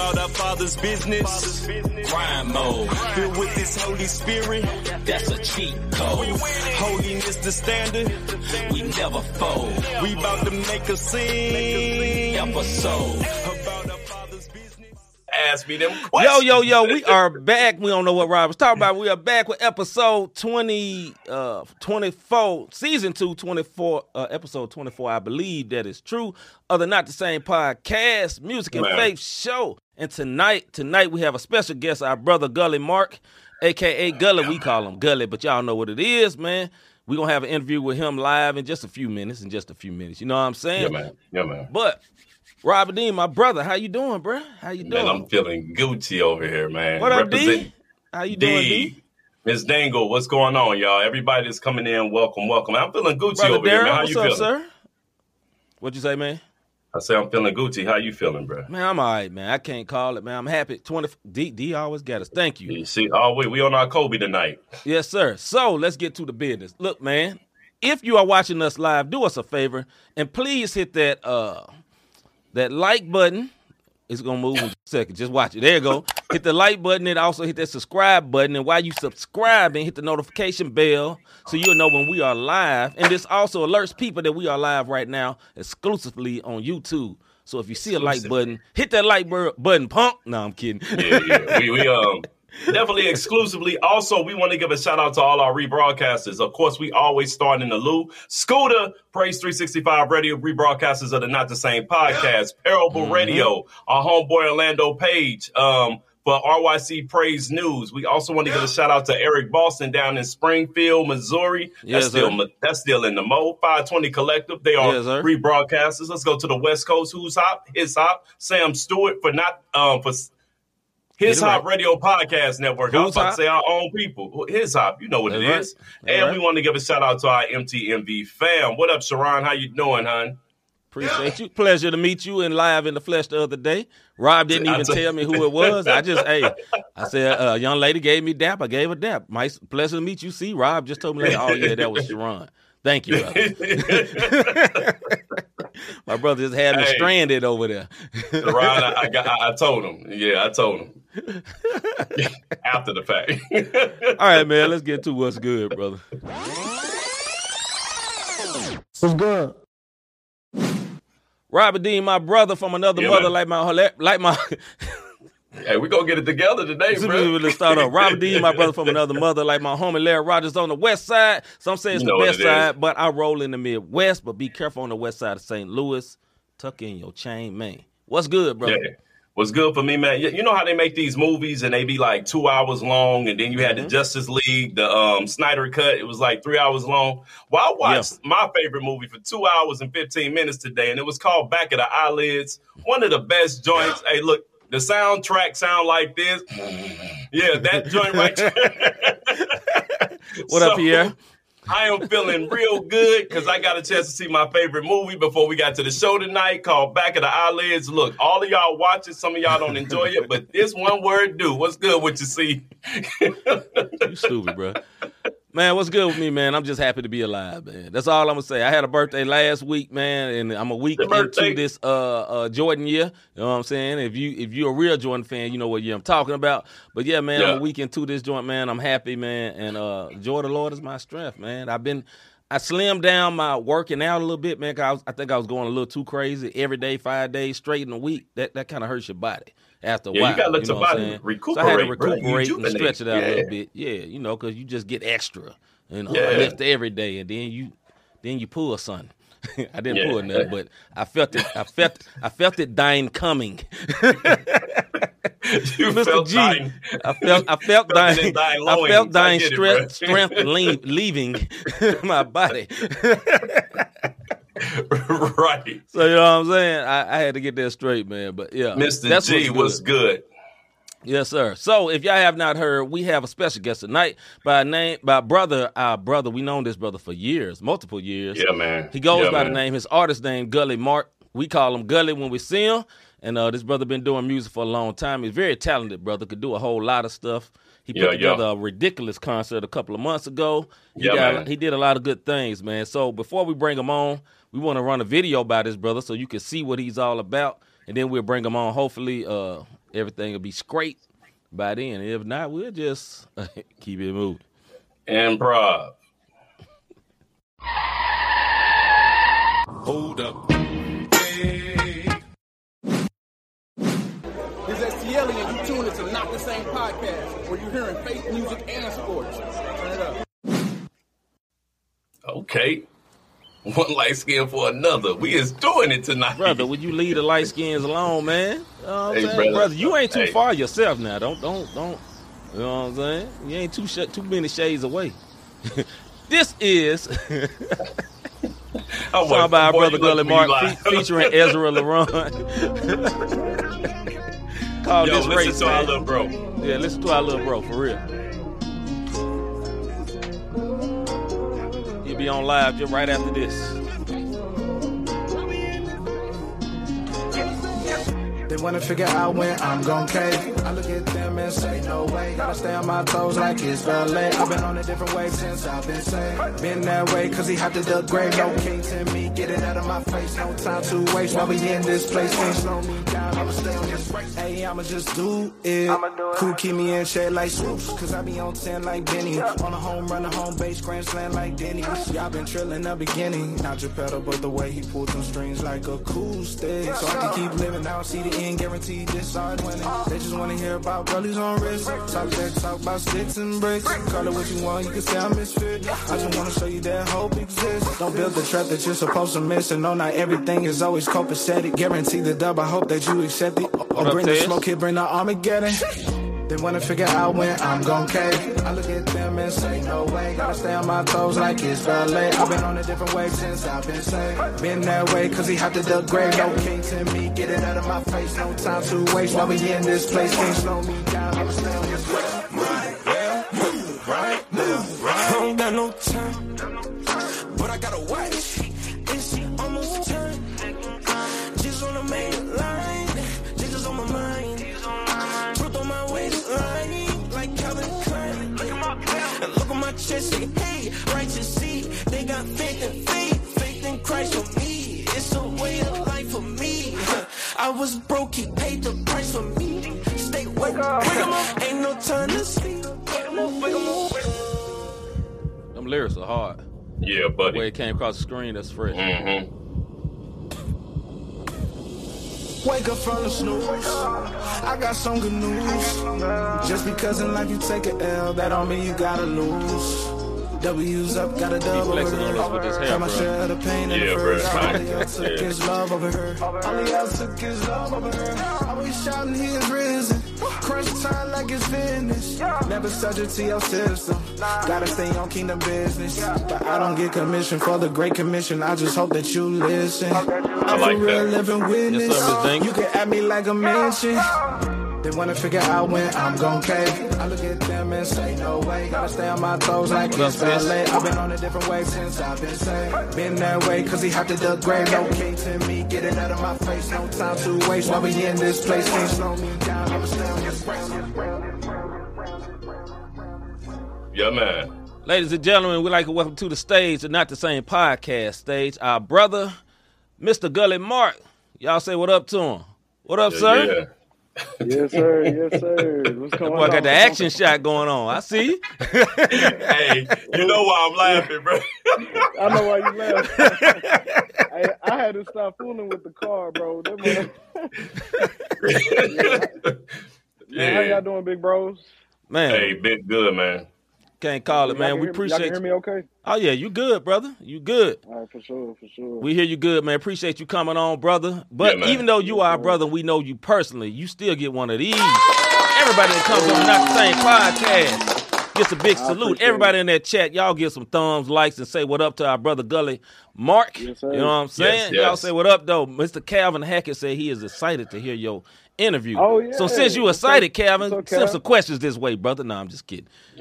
about our Father's business. Crime mode, Filled with His Holy Spirit. that's a cheat code. Holiness the standard. We never fold. We about to make a scene. Episode. Ask me them Yo, questions. yo, yo, we are back. We don't know what Rob was talking about. We are back with episode 20, uh, 24, season 2, 24, uh, episode 24. I believe that is true. Other Not the Same podcast, music and Man. faith show. And tonight, tonight we have a special guest, our brother Gully Mark, aka Gully. We call him Gully, but y'all know what it is, man. We're gonna have an interview with him live in just a few minutes, in just a few minutes. You know what I'm saying? Yeah, man. Yeah, man. But Robert Dean, my brother, how you doing, bro? How you doing? Man, I'm feeling Gucci over here, man. what up, Represent- D? How you doing, D? D. Miss Dangle, what's going on, y'all? Everybody that's coming in, welcome, welcome. I'm feeling Gucci Brother over here, man. How what's you up, feeling? sir? What'd you say, man? I say I'm feeling Gucci. How you feeling, bro? Man, I'm all right, man. I can't call it, man. I'm happy. 20 D D always got us. Thank you. You see, oh wait, we on our Kobe tonight. Yes, sir. So let's get to the business. Look, man, if you are watching us live, do us a favor and please hit that uh that like button. It's gonna move in a second. Just watch it. There you go. Hit the like button and also hit that subscribe button. And while you subscribing, hit the notification bell so you'll know when we are live. And this also alerts people that we are live right now exclusively on YouTube. So if you see a like button, hit that like button, punk. No, I'm kidding. Yeah, yeah. we, we um definitely exclusively. Also, we want to give a shout out to all our rebroadcasters. Of course, we always start in the Lou. Scooter, Praise 365 Radio, rebroadcasters of the Not the Same podcast, Parable Radio, our homeboy Orlando Page. Um, for RYC Praise News, we also want to give a shout out to Eric Boston down in Springfield, Missouri. Yes, that's still sir. that's still in the Mo 520 Collective. They are Yes, sir. rebroadcasters. Let's go to the West Coast. Who's hop? His hop. Sam Stewart for not um for his Hop right. Radio Podcast Network. I was about Hop? to say our own people. His Hop, you know what it That's is. right. And That's we want to give a shout out to our MTMV fam. What up, Sharon? How you doing, hon? Appreciate you. Pleasure to meet you in live in the flesh the other day. Rob didn't even tell- me who it was. I just, hey, I said, uh, a young lady gave me dap. I gave her dap. My pleasure to meet you. See, Rob just told me later, oh, yeah, that was Sharon. Thank you. My brother just had me Hey. stranded over there. Sharon, I, I got I, I told him. Yeah, I told him. After the fact. All right, man, let's get to what's good, brother. What's good? Robert Dean, my brother from another Yeah, mother, man. like my, like my, hey, we're gonna get it together today, bro. Let's start off. Robert D, my brother from another mother, like my homie Larry Rogers on the west side. Some say it's You the best it is. side, but I roll in the Midwest. But be careful on the west side of St. Louis. Tuck in your chain, man. What's good, brother? Yeah. What's good for me, man? You know how they make these movies and they be like two hours long, and then you had Mm-hmm. the Justice League, the um, Snyder cut. It was like three hours long. Well, I watched my favorite movie for two hours and fifteen minutes today, and it was called Back of the Eyelids. One of the best joints. hey, look, the soundtrack sound like this. Yeah, that joint right there. What up, So, Pierre? I am feeling real good because I got a chance to see my favorite movie before we got to the show tonight called Back of the Eyelids. Look, all of y'all watch it. Some of y'all don't enjoy it, but this one word do. What's good what you see? You stupid, bro. Man, what's good with me, man? I'm just happy to be alive, man. That's all I'm gonna say. I had a birthday last week, man, and I'm a week into this uh, uh Jordan year. You know what I'm saying? If you if you're a real Jordan fan, you know what year I'm talking about. But yeah, man, I'm a week into this joint, man. I'm happy, man, and uh joy the Lord is my strength, man. I've been I slimmed down my working out a little bit, man. Cause I, was, I think I was going a little too crazy every day, five days straight in a week. That that kind of hurts your body after a Yeah, you while. gotta let know your body recuperate, So I had to bro. recuperate and stretch it out a little bit. Yeah, you know, because you just get extra. You know, Yeah. I lift every day, and then you, then you pull something. I didn't Yeah. pull nothing, but I felt it. I felt. I felt it dying coming. You Mr. felt G, dying. I felt. I felt dying. dying I felt I dying it, strength. Strength leave, leaving my body. right. So you know what I'm saying? I, I had to get that straight, man. But yeah, Mr. that's G was good. Yes, sir. So if y'all have not heard, we have a special guest tonight by name by brother, our brother. We known this brother for years, multiple years. Yeah, man. He goes Yeah, by the name, his artist name, Gully Mark. We call him Gully when we see him. And uh, this brother been doing music for a long time. He's very talented, brother. Could do a whole lot of stuff. He put Yeah, together yeah. a ridiculous concert a couple of months ago. He Yeah, got- man. he did a lot of good things, man. So before we bring him on, we want to run a video by this brother so you can see what he's all about. And then we'll bring him on hopefully uh, everything will be straight by then. If not, we'll just keep it moving. Improv. Hold up. Where you're hearing faith, music, and sports. Turn it up. Okay. One light skin for another. We is doing it tonight. Brother, would you leave the light skins alone, man? You know Hey, brother. brother, you ain't too Hey. far yourself now. Don't don't don't you know what I'm saying? You ain't too sh- too many shades away. this is I song by our brother Gully Mark fe- featuring Ezra LaRon. Called Yo, this listen race, to our little bro. Yeah, listen to our little bro for real. He'll be on live just right after this. They wanna figure out when I'm gon' cave. I look at them and say, no way. Gotta stay on my toes like it's ballet. I've been on a different wave since I've been saved. Been that way cause he had to upgrade. No king to me, get it out of my face. No time to waste while we in this place. Can't slow me down, I'ma stay on this race. Hey, I'ma just do it. Cool, keep me in shade like swoops. Cause I be on 10 like Benny. On a home run, a home base, grand slam like Denny. Y'all been trilling the beginning. Not your pedal, but the way he pulled them strings like acoustic. So I can keep living out, see the end, guaranteed this hard winning. They just wanna hear about rollies on wrist. Talk that talk about sticks and bricks. Call it what you want, you can say I'm misfit. I just wanna show you that hope exists. Don't build the trap that you're supposed to miss. And no, not everything is always copacetic. Guarantee the dub, I hope that you accept it. Or, bring the smoke here, bring the Armageddon. They wanna figure out when I'm gon' cave. I look at them and say, no way. Gotta stay on my toes like it's ballet. I've been on a different wave since I've been saved. Been that way cause he had to upgrade. No king to me, get it out of my face. No time to waste while we in this place. Can't slow me down, I'ma stay on this way. I don't got no time, but I gotta watch. Was broke, he paid the price for me. Stay woke, wake 'em up, ain't no time to sleep. Wake 'em up, wake 'em up, wake 'em up. Them lyrics are hard. Yeah, The way buddy. it came across the screen, that's fresh. Mm-hmm. Wake up from the snooze. I got some good news. Just because in life you take a L, that don't mean you gotta lose. W's up, got a double flexing on us with this hair, bro. share of the pain and Yeah, the bro. All else took his love over her. All else took his love over her. Always shouting he is risen. Crunch time like it's finished. Never subject to your system. Gotta stay on kingdom business. But I don't get commission for the great commission. I just hope that you listen. I'm like that. living witness. Yes, sir, You can add me like a mention. They wanna figure out when I'm gon' cave. I look at them and say, no way. Gotta stay on my toes like it's up, ballet. I've been on a different wave since I've been saved. Been that way cause he had to upgrade. No king to me, get it out of my face. No time to waste while we in this place. Can't slow me down, I'ma stay on this Yeah, man. Ladies and gentlemen, we'd like to welcome to the stage, the Not the Same podcast stage, our brother, Mr. Gully Mark. Y'all say what up to him. What up, sir? Yeah. Yes, sir. Yes, sir. What's going Boy, on? I got the action shot going on. I see. hey, you know why I'm laughing, bro? I know why you laugh. I, I had to stop fooling with the car, bro. That man- Man, how y'all doing, big bros? Man, Hey, been good, man. Can't call it, man. We appreciate Y'all can hear me okay? Oh, yeah, you good, brother. You good. All right, for sure, for sure. We hear you good, man. Appreciate you coming on, brother. But Yeah, even though you are our brother, we know you personally. You still get one of these. Everybody that comes on the Not the Same podcast gets a big I salute. appreciate Everybody in that chat, y'all give some thumbs, likes, and say what up to our brother Gully Mark. Yes. You know what I'm saying? yes. Y'all say what up, though. Mr. Calvin Hackett said he is excited to hear your interview. Oh, yeah. So since you What's excited, up? Calvin, What's up, send some questions this way, brother. No, I'm just kidding.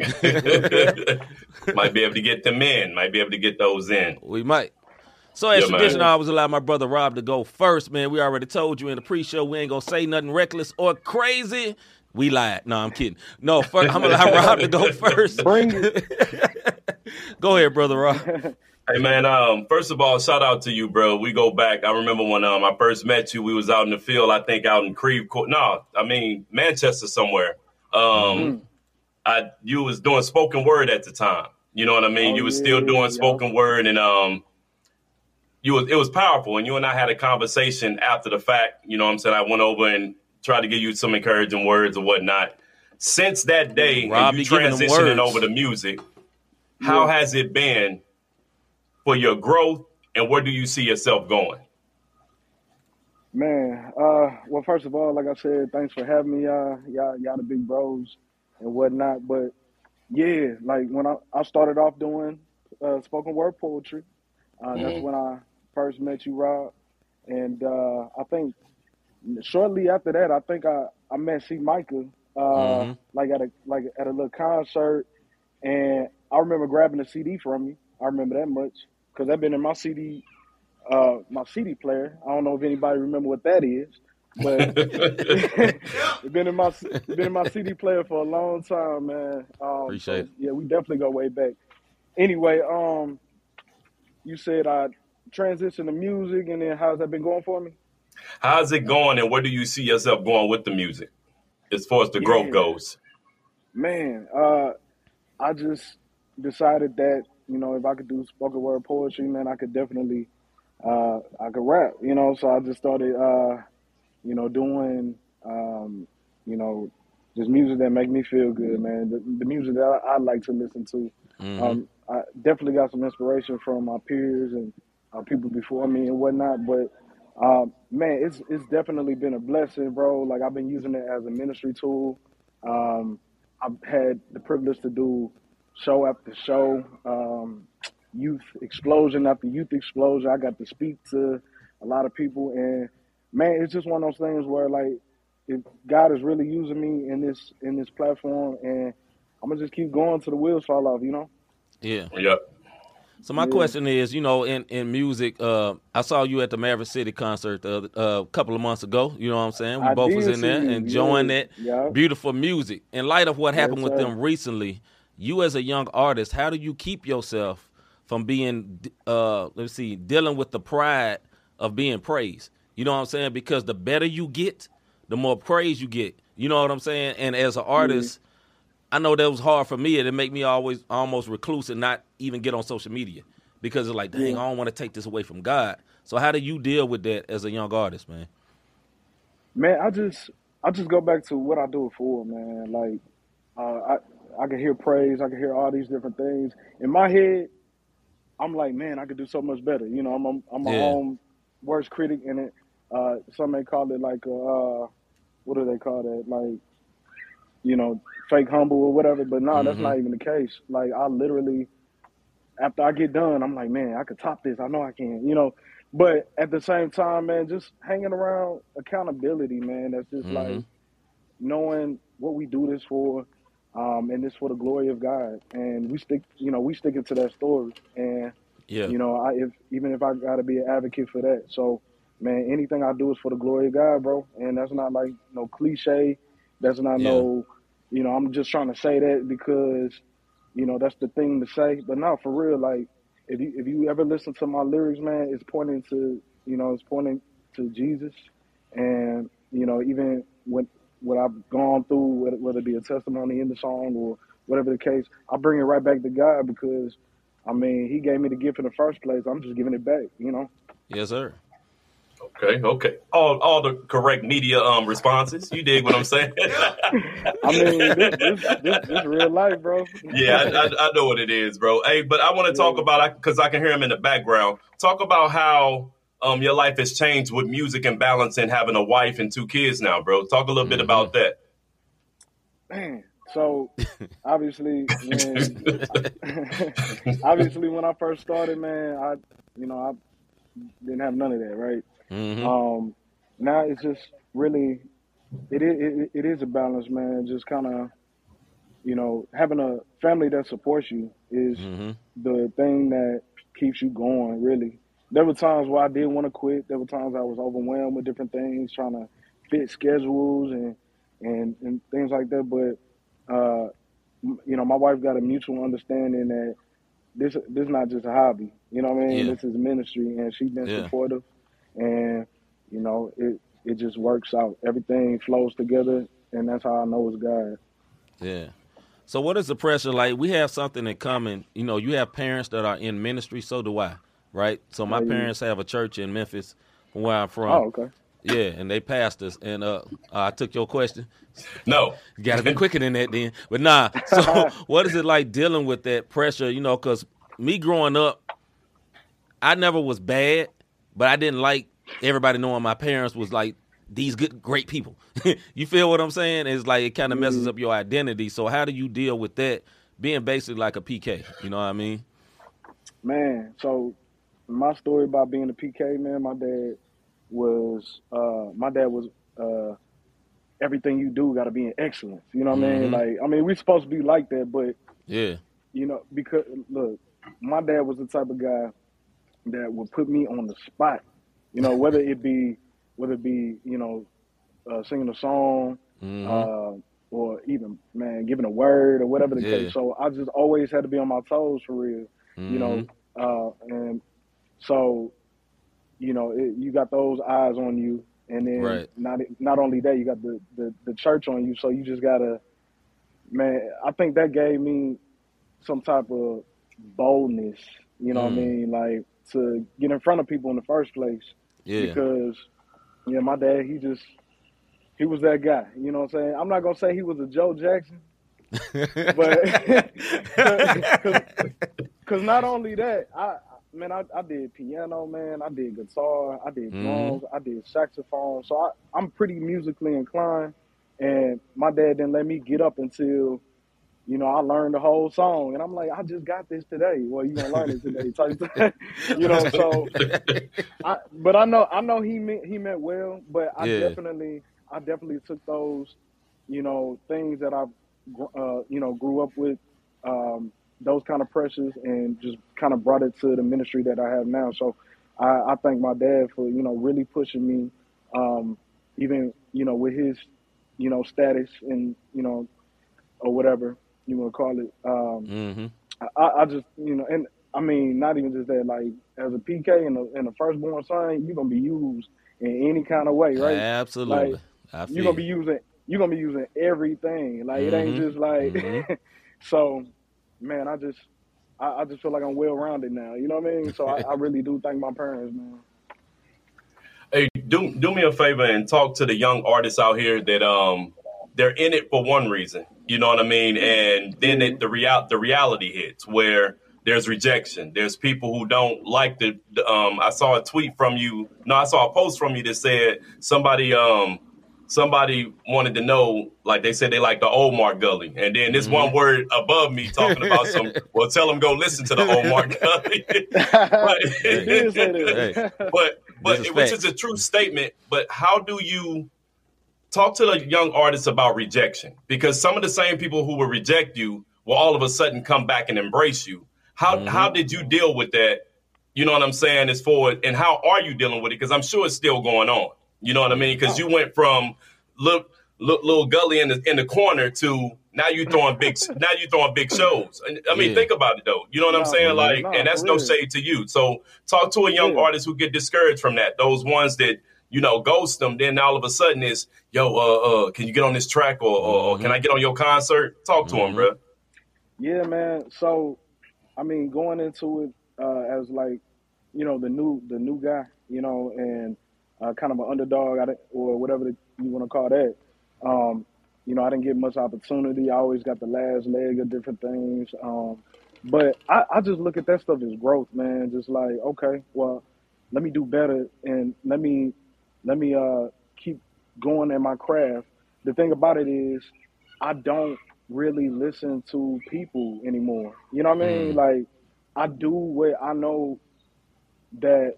Might be able to get them in. Might be able to get those in. We might. So as Yeah, man. tradition, I always allow my brother Rob to go first, man. We already told you in the pre-show we ain't gonna say nothing reckless or crazy. We lied. No, I'm kidding. No, first, I'm gonna allow Rob to go first. Bring it. Go ahead, brother Rob. Hey man, um, first of all, shout out to you, bro. We go back. I remember when um, I first met you. We was out in the field. I think out in Creve Coeur. No, I mean Manchester somewhere. Um, Mm-hmm. I you was doing spoken word at the time. You know what I mean? Oh, you was yeah, still doing yeah. spoken word, and um, you was it was powerful. And you and I had a conversation after the fact. You know what I'm saying? I went over and tried to give you some encouraging words or whatnot. Since that day, Rob, and you you transitioning over to music, how Yeah. has it been for your growth, and where do you see yourself going? Man, uh, well, first of all, like I said, thanks for having me. Uh, y'all, y'all the big bros and whatnot. But yeah, like when I, I started off doing uh, spoken word poetry, uh, that's Mhm. when I first met you, Rob. And uh, I think shortly after that, I think I, I met C. Micah, uh, Mhm. like at a like at a little concert, and I remember grabbing a CD from you. I remember that much because I've been in my CD, uh, my CD player. I don't know if anybody remember what that is, but been in my been in my CD player for a long time, man. Um, Appreciate so. Yeah, we definitely go way back. Anyway, um, you said I transitioned to music, and then how's that been going for me? How's it going, and where do you see yourself going with the music, as far as the growth goes? Man, uh, I just decided that you know if I could do spoken word poetry, man, I could definitely uh, I could rap. You know, so I just started uh, you know doing um, you know just music that make me feel good, man. The, the music that I, I like to listen to. Mhm. Um, I definitely got some inspiration from my peers and uh, people before me and whatnot, but. Um, man, it's it's definitely been a blessing, bro. Like I've been using it as a ministry tool. Um, I've had the privilege to do show after show, um, youth explosion after youth explosion. I got to speak to a lot of people, and man, it's just one of those things where like, if God is really using me in this in this platform, and I'm gonna just keep going till the wheels fall off. You know? Yeah. Yep. So my Yeah. question is, you know, in in music, uh, I saw you at the Maverick City concert a uh, a couple of months ago. You know what I'm saying? We I both was in there you, enjoying yeah, that yeah. beautiful music. In light of what happened Yes, with sir. them recently, you as a young artist, how do you keep yourself from being, uh, let's see, dealing with the pride of being praised? You know what I'm saying? Because the better you get, the more praise you get. You know what I'm saying? And as an artist, I know that was hard for me. It make me always almost recluse and not even get on social media because it's like, dang. I don't want to take this away from God. So how do you deal with that as a young artist, man? Man, I just I just go back to what I do it for, man. Like uh, I can hear praise, I can hear all these different things. In my head, I'm like, man, I could do so much better. You know, I'm I'm, I'm my Yeah. own worst critic, and it uh, some may call it like a, uh, what do they call that? Like you know, fake humble or whatever. But no, that's Mhm. not even the case. Like I literally, after I get done, I'm like, man, I could top this. I know I can. You know. But at the same time, man, just hanging around accountability, man. That's just Mhm. like knowing what we do this for, um, and this for the glory of God. And we stick, you know, we sticking to that story. And Yeah. you know, I if even if I got to be an advocate for that. So, man, anything I do is for the glory of God, bro. And that's not like no cliche. That's not Yeah. no, you know, I'm just trying to say that because, you know, that's the thing to say. But no, for real, like if you if you ever listen to my lyrics, man, it's pointing to, you know, it's pointing to Jesus, and you know, even when what I've gone through, whether, whether it be a testimony in the song or whatever the case, I bring it right back to God because, I mean, He gave me the gift in the first place. I'm just giving it back, you know. Yes, sir. Okay. Okay. All all the correct media um responses. You dig what I'm saying? I mean, this, this, this, this real life, bro. yeah, I, I, I know what it is, bro. Hey, but I want to talk Yeah. about because I can hear him in the background. Talk about how um your life has changed with music and balance and having a wife and two kids now, bro. Talk a little bit Mhm. about that. Man, so obviously when obviously when I first started, man, I you know I didn't have none of that, right? hmm Um, now it's just really it is it, it is a balance, man. Just kind of you know having a family that supports you is hmm the thing that keeps you going. Really, there were times where I didn't want to quit. There were times I was overwhelmed with different things, trying to fit schedules and and and things like that. But uh, you know, my wife got a mutual understanding that this this is not just a hobby. You know what I mean? Yeah. This is ministry, and she's been Yeah. supportive, and you know it it just works out. Everything flows together, and that's how I know it's God. Yeah. So what is the pressure like? We have something in common. You know, you have parents that are in ministry, so do I, right? So my parents have a church in Memphis from where I'm from. Oh, okay. Yeah, and they passed us, And uh, I took your question. No. You got to be quicker than that then. But nah, so what is it like dealing with that pressure? You know, because me growing up, I never was bad, but I didn't like everybody knowing my parents was like these good, great people. you feel what I'm saying? It's like it kind of messes up your identity. So how do you deal with that being basically like a PK? You know what I mean? Man, so my story about being a PK, man, my dad was uh my dad was uh everything you do gotta be in excellence. You know what I mean? Mhm. Like I mean we supposed to be like that, but Yeah. you know, because look, my dad was the type of guy that would put me on the spot. You know, whether it be whether it be, you know, uh, singing a song, Mhm. uh, or even man giving a word or whatever the Yeah. case. So I just always had to be on my toes for real. You know, Mm-hmm. uh, and so you know it, you got those eyes on you, and then Right. not not only that, you got the, the the church on you. So you just gotta, man. I think that gave me some type of boldness. You know what I Mm. mean? Like to get in front of people in the first place Yeah. because yeah, my dad he just he was that guy. You know what I'm saying? I'm not gonna say he was a Joe Jackson, but because not only that, I- man, I, I did piano, man, I did guitar, I did Mhm. drums, I did saxophone. So I, I'm pretty musically inclined, and my dad didn't let me get up until. You know, I learned the whole song, and I'm like, I just got this today. Well, you gonna learn it today, type thing. you know. So, I, but I know, I know he meant he meant well, but I Yeah. definitely, I definitely took those, you know, things that I, uh, you know, grew up with, um, those kind of pressures, and just kind of brought it to the ministry that I have now. So, I, I thank my dad for you know really pushing me, um, even you know with his, you know, status and you know, or whatever you want to call it. Um, hmm I, I just you know, and I mean, not even just that. Like as a PK and a, and a firstborn son, you're gonna be used in any kind of way, right? Absolutely. Like, You're gonna be using you're gonna be using everything. Like it ain't Mhm. just like. Mhm. so, man, I just I, I just feel like I'm well rounded now. You know what I mean? So I, I really do thank my parents, man. Hey, do do me a favor and talk to the young artists out here that um they're in it for one reason. You know what I mean? And then it, the real the reality hits where there's rejection. There's people who don't like the, the um I saw a tweet from you. No, I saw a post from you that said somebody um somebody wanted to know like they said they like the old Mark Gully. And then this one word above me talking about some well tell them go listen to the old Mark Gully. He did say that. Hey. but but This which is a true statement. But how do you talk to the young artists about rejection? Because some of the same people who will reject you will all of a sudden come back and embrace you. How Mm-hmm. how did you deal with that? You know what I'm saying? As for and how are you dealing with it? Because I'm sure it's still going on. You know what I mean? Because you went from look. Little, little gully in the in the corner to now you throwing big now you throwing big shows. And, I mean, Yeah. think about it though. You know what I'm saying? man, Like, no, and that's for no shade to you. So talk to a young Yeah. artist who get discouraged from that. Those ones that you know ghost them. Then all of a sudden is yo, uh, uh, can you get on this track or, or, or can I get on your concert? Talk to him, bro. Yeah, man. So, I mean, going into it uh, as like, you know, the new the new guy, you know, and uh, kind of an underdog, I or whatever the, you want to call that. Um, you know, I didn't get much opportunity. I always got the last leg of different things. Um, but I, I just look at that stuff as growth, man. Just like, okay, well, let me do better and let me let me uh, keep going in my craft. The thing about it is, I don't really listen to people anymore. You know what I mean? Mm. Like I do what I know that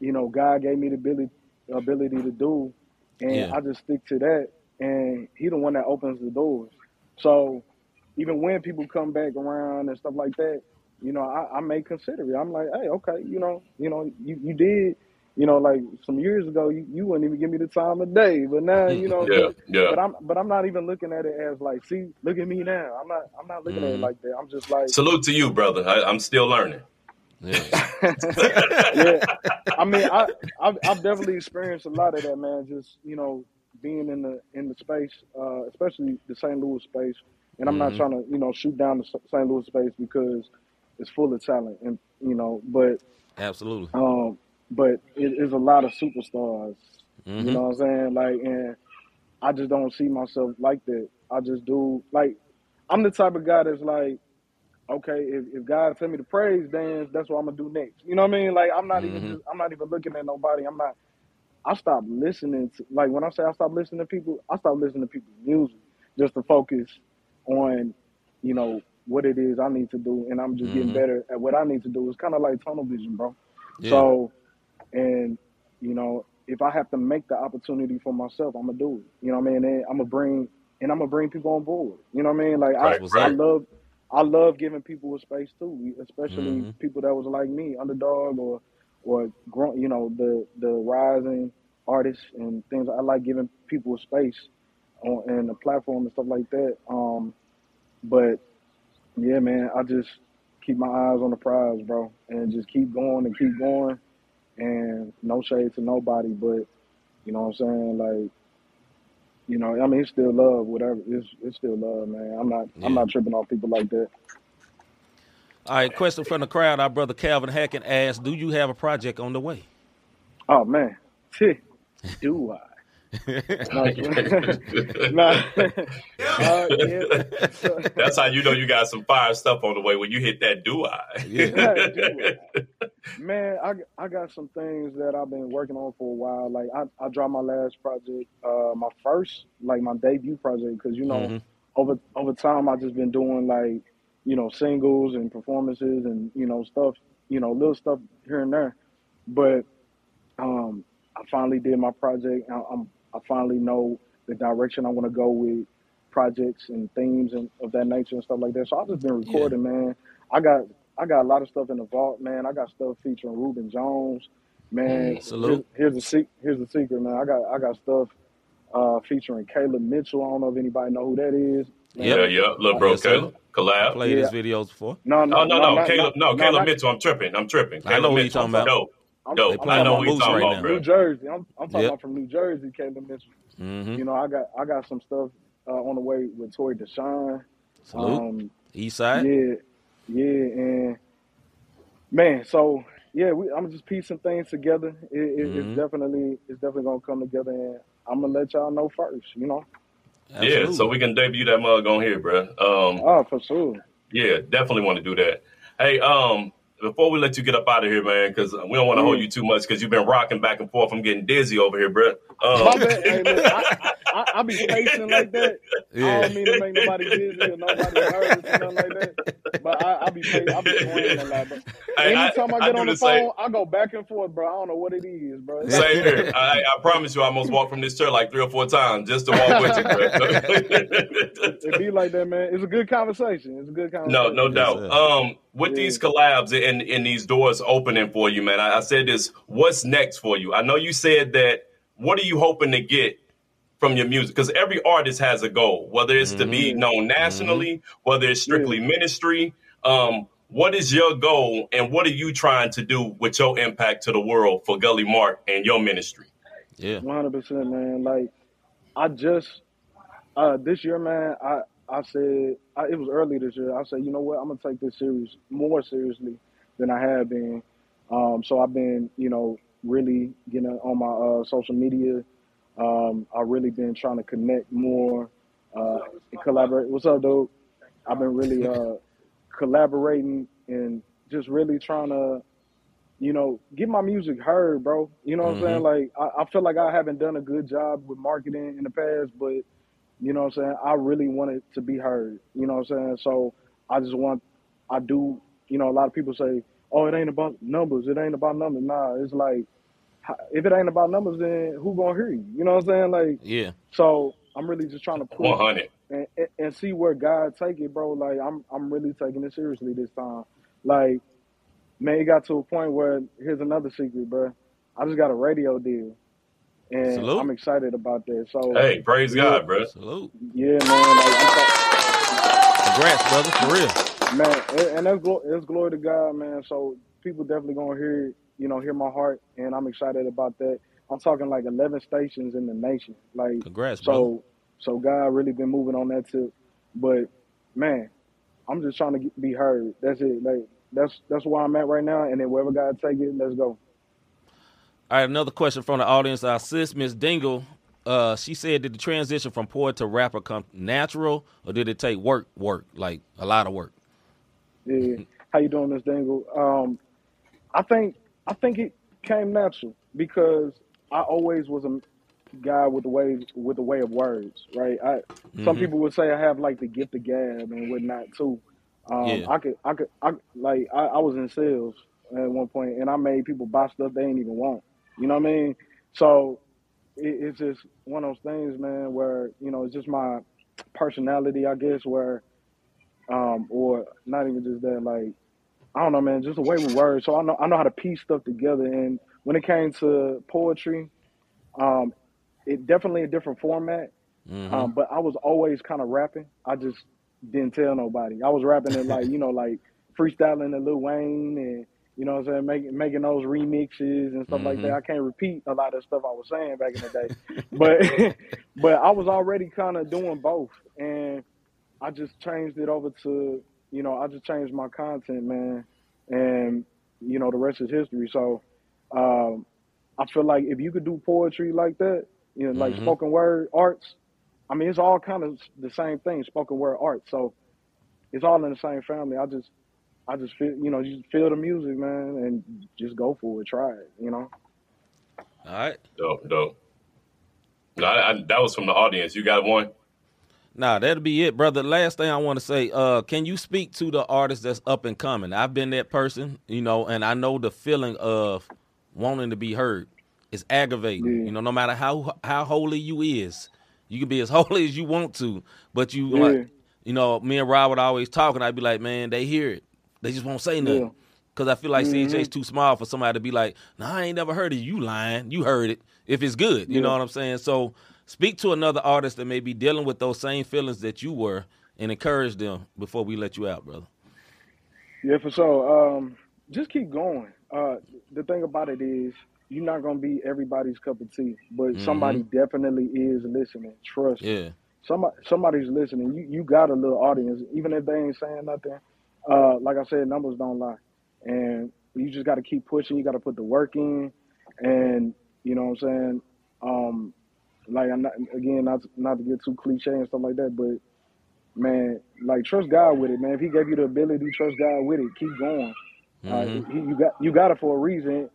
you know God gave me the ability ability to do, and Yeah. I just stick to that. And He the one that opens the doors. So even when people come back around and stuff like that, you know, I, I may consider it. I'm like, hey, okay, you know, you know, you, you did You know, like some years ago, you, you wouldn't even give me the time of day, but now, you know, Yeah, but, yeah. but I'm but I'm not even looking at it as like, see, look at me now. I'm not I'm not looking at it Mhm. like that. I'm just like, Salute to you, brother. I, I'm still learning. yeah. I mean, I I've, I've definitely experienced a lot of that, man. Just you know, being in the in the space, uh, especially the St. Louis space. And I'm not Mhm. trying to you know shoot down the St. Louis space because it's full of talent, and you know, but Absolutely. um, but it is a lot of superstars. Mhm. You know what I'm saying? Like, and I just don't see myself like that. I just do like I'm the type of guy that's like, okay, if, if God tell me to praise dance, that's what I'm gonna do next. You know what I mean? Like I'm not even Mhm. just, I'm not even looking at nobody. I'm not. I stopped listening to like when I say I stopped listening to people, I stopped listening to people's music just to focus on, you know, what it is I need to do, and I'm just getting Mhm. better at what I need to do. It's kind of like tunnel vision, bro. Yeah. So, and you know, if I have to make the opportunity for myself, I'm gonna do it. You know what I mean? And I'm gonna bring and I'm gonna bring people on board. You know what I mean? Like Right, I. I love I love giving people a space too, especially Mhm. people that was like me, underdog or or grown, you know, the the rising artists and things. I like giving people a space on and a platform and stuff like that. Um, but yeah, man, I just keep my eyes on the prize, bro, and just keep going and keep going. And no shade to nobody, but you know what I'm saying? Like, you know, I mean, it's still love, whatever. It's it's still love, man. I'm not I'm Yeah. not tripping off people like that. All right, question from the crowd. Our brother Calvin Hackett asked, "Do you have a project on the way?" Oh man, do I? No, nah. uh, yeah. So- That's how you know you got some fire stuff on the way when you hit that do I. Yeah. Man, I, I got some things that I've been working on for a while. Like I, I dropped my last project, uh, my first, like my debut project, because you know, Mhm. over over time I've just been doing like, you know, singles and performances and you know stuff, you know, little stuff here and there. But um, I finally did my project. I, I'm I finally know the direction I want to go with projects and themes and of that nature and stuff like that. So I've just been recording, man. I got I got a lot of stuff in the vault, man. I got stuff featuring Ruben Jones, man. Mm, salute. Here's, here's the here's the secret, man. I got I got stuff uh, featuring Caleb Mitchell. I don't know if anybody know who that is. Yeah, yeah, little bro Yes. Caleb. Collab. Played his videos before. No, no, Oh no, no, not- Caleb, no, not- Caleb not- Mitchell. I'm tripping. I'm tripping. I Caleb know who you Mitchell. talking about. Dope. I'm, Dope. I'm I know on who you Moose talking right about, now. New Jersey. I'm, I'm talking Yep. about from New Jersey, Caleb Mitchell. hmm You know, I got I got some stuff uh, on the way with Tori Deshawn. Salute. Um, East Side. yeah, yeah, and man, so yeah, we, I'm just piecing things together. It, it, Mhm. It's definitely it's definitely gonna come together, and I'm gonna let y'all know first. You know, Yeah, so we can debut that mug on here, bro. Um, oh for sure. yeah, definitely want to do that. Hey, um, before we let you get up out of here, man, because we don't want to hold you too much because you've been rocking back and forth. I'm getting dizzy over here, bro. Um. Hey, I, I, I be pacing like that. I don't mean to make nobody dizzy or nobody nervous or nothing like that. But I, I be pacing, I be swaying a lot. But Hey, anytime I, I get do on the the phone, I go back and forth, bro. I don't know what it is, bro. Same here. I, I promise you, I almost walked from this chair like three or four times just to walk with you, bro. It be like that, man. It's a good conversation. It's a good No, conversation. no Yes, doubt. sir. Um, with Yeah. these collabs and, and these doors opening for you, man, I, I said this. What's next for you? I know you said that. What are you hoping to get from your music? Because every artist has a goal, whether it's to be known nationally, whether it's strictly ministry. Um, what is your goal, and what are you trying to do with your impact to the world for Gully Mark and your ministry? Yeah. One hundred percent, man. Like I just uh this year, man. I I said I, it was early this year. I said, you know what? I'm gonna take this series more seriously than I have been. Um, so I've been, you know, really getting on my uh, social media. Um, I've really been trying to connect more uh, and collaborate. What's up, dude? I've been really uh, collaborating and just really trying to you know, get my music heard, bro. You know what I'm saying? Like, I, I feel like I haven't done a good job with marketing in the past, but you know what I'm saying? I really want it to be heard. You know what I'm saying? So I just want, I do, you know, a lot of people say, oh, it ain't about numbers. It ain't about numbers. Nah, it's like, if it ain't about numbers, then who gonna hear you? You know what I'm saying? Like, Yeah. so I'm really just trying to push 100. and, and, and see where God take it, bro. Like I'm I'm really taking it seriously this time. Like, man, it got to a point where here's another secret, bro. I just got a radio deal, and Salute. I'm excited about that. So Hey, praise Yeah. God, bro. Salute. yeah, man, like, I'm Congrats, brother, for real. man, and- and that's glo- it's glory to God, man. So people definitely gonna hear, it, you know, hear my heart, and I'm excited about that. I'm talking like 11 stations in the nation, like Congrats, brother. so. So God really been moving on that too, but man, I'm just trying to get, be heard. That's it. Like that's that's where I'm at right now, and then wherever God take it, let's go. All right, another question from the audience. Our sis, Miss Dingle, uh, she said, did the transition from poet to rapper come natural, or did it take work, work, like a lot of work? Yeah. How you doing, Miss Dingle? Um, I think I think it came natural because I always was a guy with the way with the way of words, right? I some Mhm. people would say I have like the gift of gab and whatnot too. Um, Yeah. I could I could I like I, I was in sales at one point and I made people buy stuff they ain't even want. You know what I mean? So it, it's just one of those things, man, where you know it's just my personality, I guess, where um, or not even just that, like I don't know, man, just a way with words. So I know I know how to piece stuff together. And when it came to poetry, um, it definitely a different format. Mhm. Um, but I was always kind of rapping. I just didn't tell nobody. I was rapping it like you know, like freestyling to Lil Wayne and you know what I'm saying, making making those remixes and stuff like that. Mhm. I can't repeat a lot of stuff I was saying back in the day, but but I was already kind of doing both, and I just changed it over to you know I just changed my content, man, and you know the rest is history. So um, I feel like if you could do poetry like that, you know, like Mhm. spoken word arts, I mean it's all kind of the same thing, spoken word art. So it's all in the same family. I just I just feel you know you just feel the music, man, and just go for it, try it, you know. All right. Dope, dope. No, I, I, that was from the audience. You got one? Nah, that'll be it, brother. Last thing I want to say, uh, can you speak to the artist that's up and coming? I've been that person, you know, and I know the feeling of wanting to be heard. is aggravating, Yeah. you know. No matter how how holy you is, you can be as holy as you want to, but you Yeah. like, you know, me and Rob would always talk, and I'd be like, man, they hear it, they just won't say nothing. Yeah. Cause I feel like Mhm. CHA's too small for somebody to be like, "Nah, I ain't never heard of you lying. You heard it. If it's good, you know what I'm saying." So speak to another artist that may be dealing with those same feelings that you were, and encourage them before we let you out, brother. Yeah, for sure. Um, just keep going. Uh, the thing about it is, you're not gonna be everybody's cup of tea, but somebody definitely is listening. Trust. Yeah, Somebody, somebody's listening. You, you got a little audience, even if they ain't saying nothing. Uh, like I said, numbers don't lie, and you just got to keep pushing. You got to put the work in, and you know what I'm saying. Um, like I'm not again, not not to get too cliche and stuff like that, but man, like trust God with it, man. If He gave you the ability, trust God with it. Keep going. Uh, Mhm. he, you got you got it for a reason.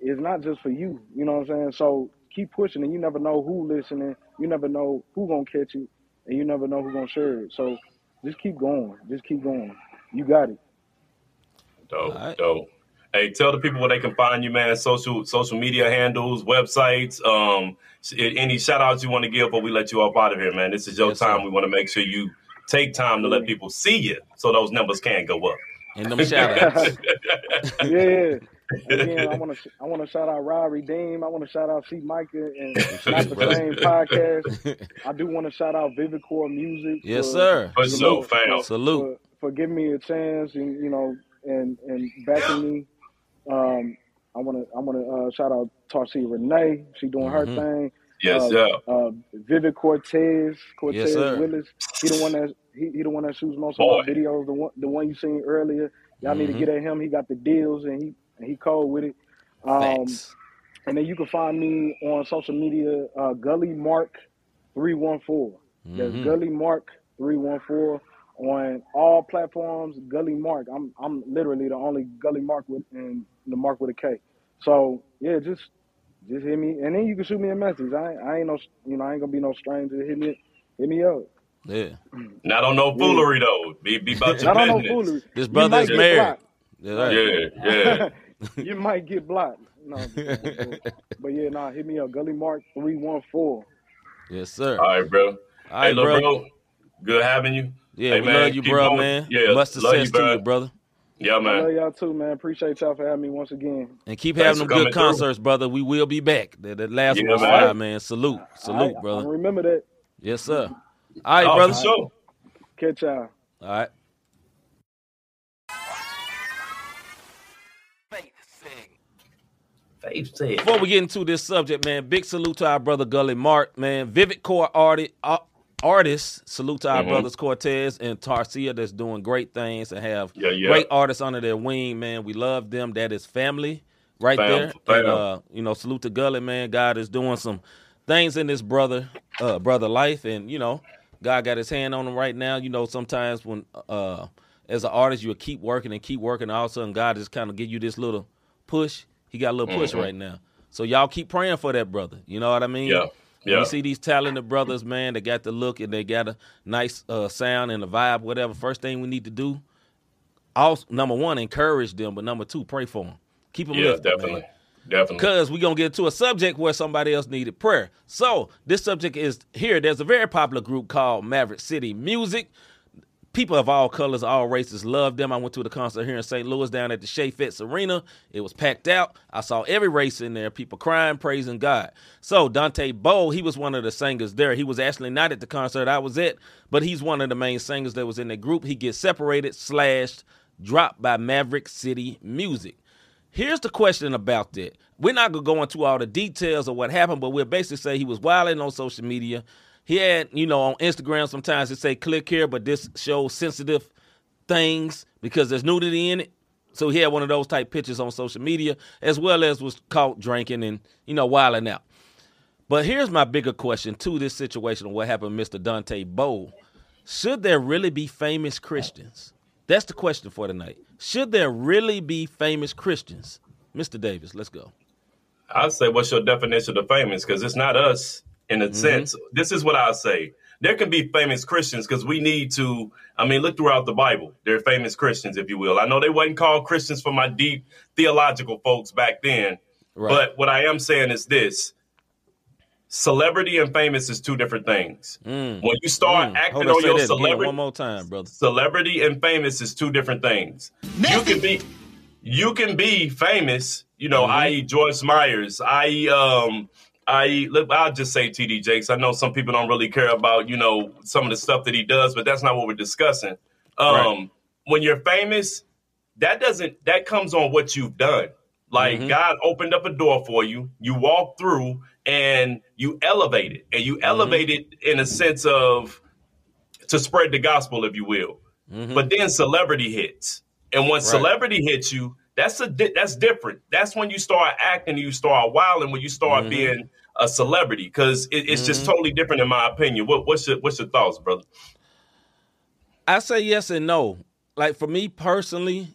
It's not just for you. You know what I'm saying? So keep pushing, and you never know who listening. You never know who gonna catch it, and you never know who gonna share it. So just keep going. Just keep going. You got it. Dope, All right. dope. Hey, tell the people where they can find you, man. Social social media handles, websites. Um, any shout outs you want to give before we let you up out of here, man. This is your Yes, sir. time. We want to make sure you take time to let people see you so those numbers can go up. and them shout outs. yeah. Again, I want to I want to shout out Rod Redeem. I want to shout out C Micah and not the same podcast. I do want to shout out Vivid Core Music. yes, for- sir. For sure, fam. Salute. for, for giving me a chance and you know and and backing me. Um, I want to I want to uh, shout out Tarsia Renee. She doing Mhm. her thing. Yes, uh, yeah. Uh, Vivid Cortez, Cortez Yes. Willis. He the one that he, he the one that shoots most Boy. of my videos. The one the one you seen earlier. Y'all need to Mhm. get at him. He got the deals and he and he cold with it. Um, Facts. and then you can find me on social media, uh, Gully Mark three one four. That's Mhm. Gully Mark three one four on all platforms. Gully Mark. I'm I'm literally the only Gully Mark with and the Mark with a K. So yeah, just just hit me, and then you can shoot me a message. I ain't, I ain't no you know I ain't gonna be no stranger. Hit me hit me up. Yeah. Not on no foolery though. Be, be about your Not on no foolery. This You brother is get married. blocked. That's right. Yeah, yeah. you might get blocked. No, but yeah, nah, hit me up. Gully Mark three one four. Yes, sir. All right, bro. All hey, right, bro. bro. Good having you. Yeah, Hey, we man, love you, bro, going. man. Yeah, Much love you, success to you, brother. Yeah, I love man. y'all too, man. Appreciate y'all for having me once again. And keep Thanks having them good coming through. concerts, brother. We will be back. That, that last Yeah, one was man. fire, man. Salute. Salute, I, I brother. remember that. Yes, sir. All right, Oh, brother. for sure. Catch y'all. All right. Faith said. Faith said. Before we get into this subject, man, big salute to our brother Gully Mark, man. Vivid Core artist, uh, artists. Salute to our Mhm. brothers Cortez and Tarcia that's doing great things and have Yeah, yeah. great artists under their wing, man. We love them. That is family right Fam, there. fam. And, uh, you know, salute to Gully, man. God is doing some things in this brother, uh, brother life, and you know, God got His hand on him right now. You know, sometimes when, uh, as an artist, you keep working and keep working, and all of a sudden, God just kind of give you this little push. He got a little push Mhm. right now. So y'all keep praying for that brother. You know what I mean? Yeah, yeah. you see these talented brothers, man, they got the look and they got a nice uh, sound and a vibe, whatever. First thing we need to do, also number one, encourage them, but number two, pray for them. Keep them Yeah, lifted, man. definitely. Definitely. Because we're going to get to a subject where somebody else needed prayer. So, this subject is here. There's a very popular group called Maverick City Music. People of all colors, all races love them. I went to the concert here in St. Louis down at the Chaifetz Arena. It was packed out. I saw every race in there, people crying, praising God. So, Dante Bowe, he was one of the singers there. He was actually not at the concert I was at, but he's one of the main singers that was in the group. He gets separated, slashed, dropped by Maverick City Music. Here's the question about that. We're not gonna go into all the details of what happened, but we'll basically say he was wilding on social media. He had, you know, on Instagram sometimes it say click here, but this shows sensitive things because there's nudity in it. So he had one of those type pictures on social media, as well as was caught drinking and, you know, wilding out. But here's my bigger question to this situation of what happened Mr. Dante Bowe. Should there really be famous Christians? That's the question for tonight. Should there really be famous Christians? Mr. Davis, let's go. I'd say, what's your definition of famous? Because it's not us in a Mm-hmm. sense. This is what I say. There can be famous Christians because we need to. I mean, look throughout the Bible. They're famous Christians, if you will. I know they wasn't called Christians for my deep theological folks back then. Right. But what I am saying is this celebrity and famous is two different things. When you start Mm. acting Hold on, on your that again celebrity, one more time, brother. celebrity and famous is two different things. You can be you can be famous, you know, Mm-hmm. i.e. Joyce Myers, i.e. um I look, I'll just say TD Jakes. I know some people don't really care about, you know, some of the stuff that he does, but that's not what we're discussing. Um Right. when you're famous, that doesn't that comes on what you've done. Like Mm-hmm. God opened up a door for you, you walk through and you elevate it. And you Mm-hmm. elevate it in a sense of to spread the gospel, if you will. Mm-hmm. But then celebrity hits, and once Right. celebrity hits you, that's a di- that's different. That's when you start acting, you start wilding, when you start Mm-hmm. being a celebrity, because it, it's just totally different in my opinion. What, what's your what's your thoughts, brother? I say yes and no. Like for me personally,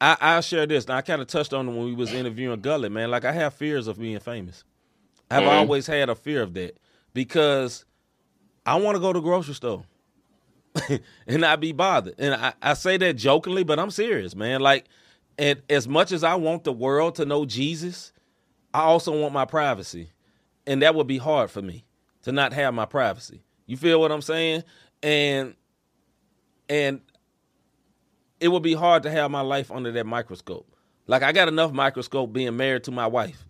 I I'll share this. Now I kind of touched on it when we was interviewing Gully, man. Like I have fears of being famous. I've Mhm. always had a fear of that because I want to go to the grocery store and not be bothered. And I, I say that jokingly, but I'm serious, man. Like, and as much as I want the world to know Jesus, I also want my privacy. And that would be hard for me to not have my privacy. You feel what I'm saying? And and it would be hard to have my life under that microscope. Like I got enough microscope being married to my wife.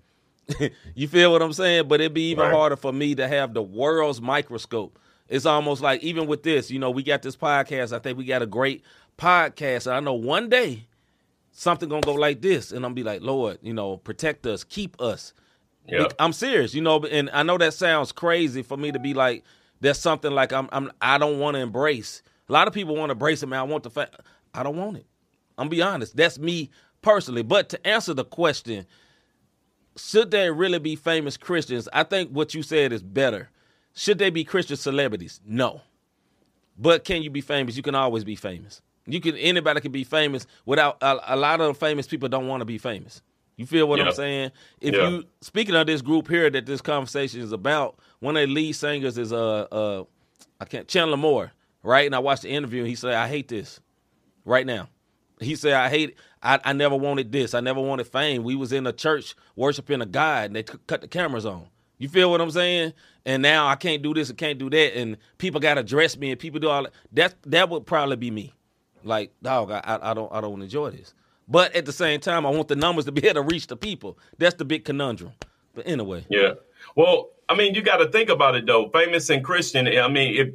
you feel what I'm saying? But it'd be even Right. harder for me to have the world's microscope. It's almost like even with this, you know, we got this podcast. I think we got a great podcast. And I know one day something gonna go like this, and I'm be like, Lord, you know, protect us, keep us. Bec- I'm serious, you know, and I know that sounds crazy for me to be like, that's something like I'm, I'm I don't want to embrace. A lot of people want to embrace it, man. I want the fact, I don't want it. I'm be honest. That's me personally. But to answer the question, should there really be famous Christians? I think what you said is better. Should they be Christian celebrities? No. But can you be famous? You can always be famous. You can anybody can be famous without a, a lot of famous people don't want to be famous. You feel what Yeah. I'm saying? If Yeah. you speaking of this group here that this conversation is about, one of the lead singers is uh uh I can't Chandler Moore, right? And I watched the interview and he said, I hate this right now. He said, I hate I, I never wanted this. I never wanted fame. We was in a church worshiping a God and they c- cut the cameras on. You feel what I'm saying? And now I can't do this and can't do that. And people got to dress me and people do all that. That, that would probably be me, like, dog, I, I I don't I don't enjoy this. But at the same time, I want the numbers to be able to reach the people. That's the big conundrum. But anyway, Yeah. Well, I mean, you got to think about it though. Famous and Christian. I mean, if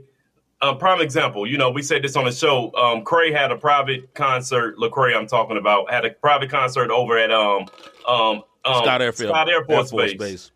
a prime example, you know, we said this on the show. Um, Cray had a private concert. Lecrae, I'm talking about, had a private concert over at um um, um Scott Airfield, Scott Air Force, Air Force Base. Base.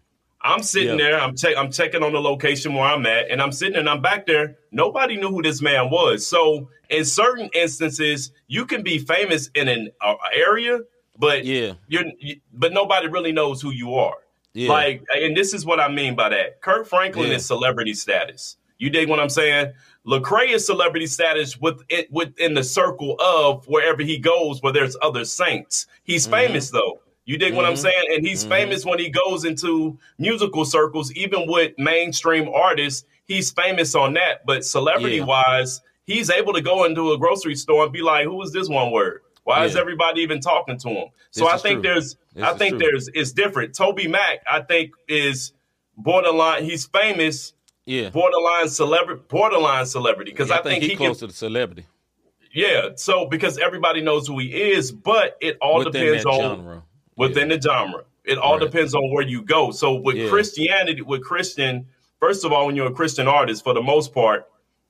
I'm sitting Yeah. there. I'm check. I'm checking on the location where I'm at, and I'm sitting and I'm back there. Nobody knew who this man was. So in certain instances, you can be famous in an uh, area, but Yeah. you're you, but nobody really knows who you are. Yeah. Like, and this is what I mean by that. Kirk Franklin Yeah. is celebrity status. You dig what I'm saying? Lecrae is celebrity status with it within the circle of wherever he goes, where there's other saints. He's Mm-hmm. famous though. You dig what I'm mm-hmm. saying? And he's mm-hmm. famous when he goes into musical circles, even with mainstream artists. He's famous on that. But celebrity Yeah. wise, he's able to go into a grocery store and be like, "Who is this one word? Why is everybody even talking to him?" So This I think true. there's, This I think true. there's, it's different. Toby Mac, I think, is borderline. He's famous, Yeah. borderline celebrity, borderline celebrity, because Yeah, I, think, he, he close can. to the celebrity Yeah, so because everybody knows who he is, but it all within depends on genre. Within the genre. It all Right. depends on where you go. So with Yeah. Christianity, with Christian, first of all, when you're a Christian artist, for the most part,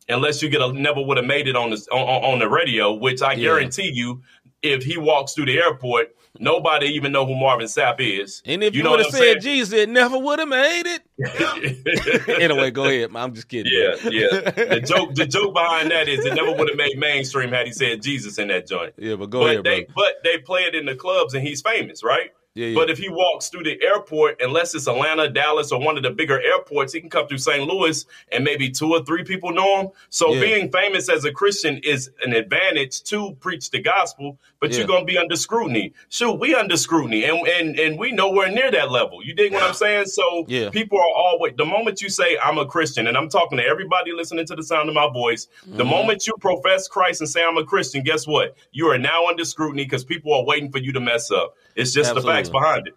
unless you get a never would have made it on the on, on on the radio, which I Yeah. guarantee you, if he walks through the airport, nobody even know who Marvin Sapp is. And if you, know would have said Jesus, it never would have made it. anyway, go ahead. I'm just kidding. Yeah, yeah. The joke, the joke behind that is it never would have made mainstream had he said Jesus in that joint. Yeah, but go but ahead, they, brother. but they play it in the clubs and he's famous, right? Yeah, yeah. But if he walks through the airport, unless it's Atlanta, Dallas, or one of the bigger airports, he can come through St. Louis and maybe two or three people know him. So Yeah. being famous as a Christian is an advantage to preach the gospel, but you're gonna be under scrutiny. Shoot, we under scrutiny, and and and we nowhere near that level. You dig what I'm saying? So Yeah. people are always the moment you say I'm a Christian, and I'm talking to everybody listening to the sound of my voice. The Mm-hmm. moment you profess Christ and say I'm a Christian, guess what? You are now under scrutiny because people are waiting for you to mess up. It's just the facts behind it.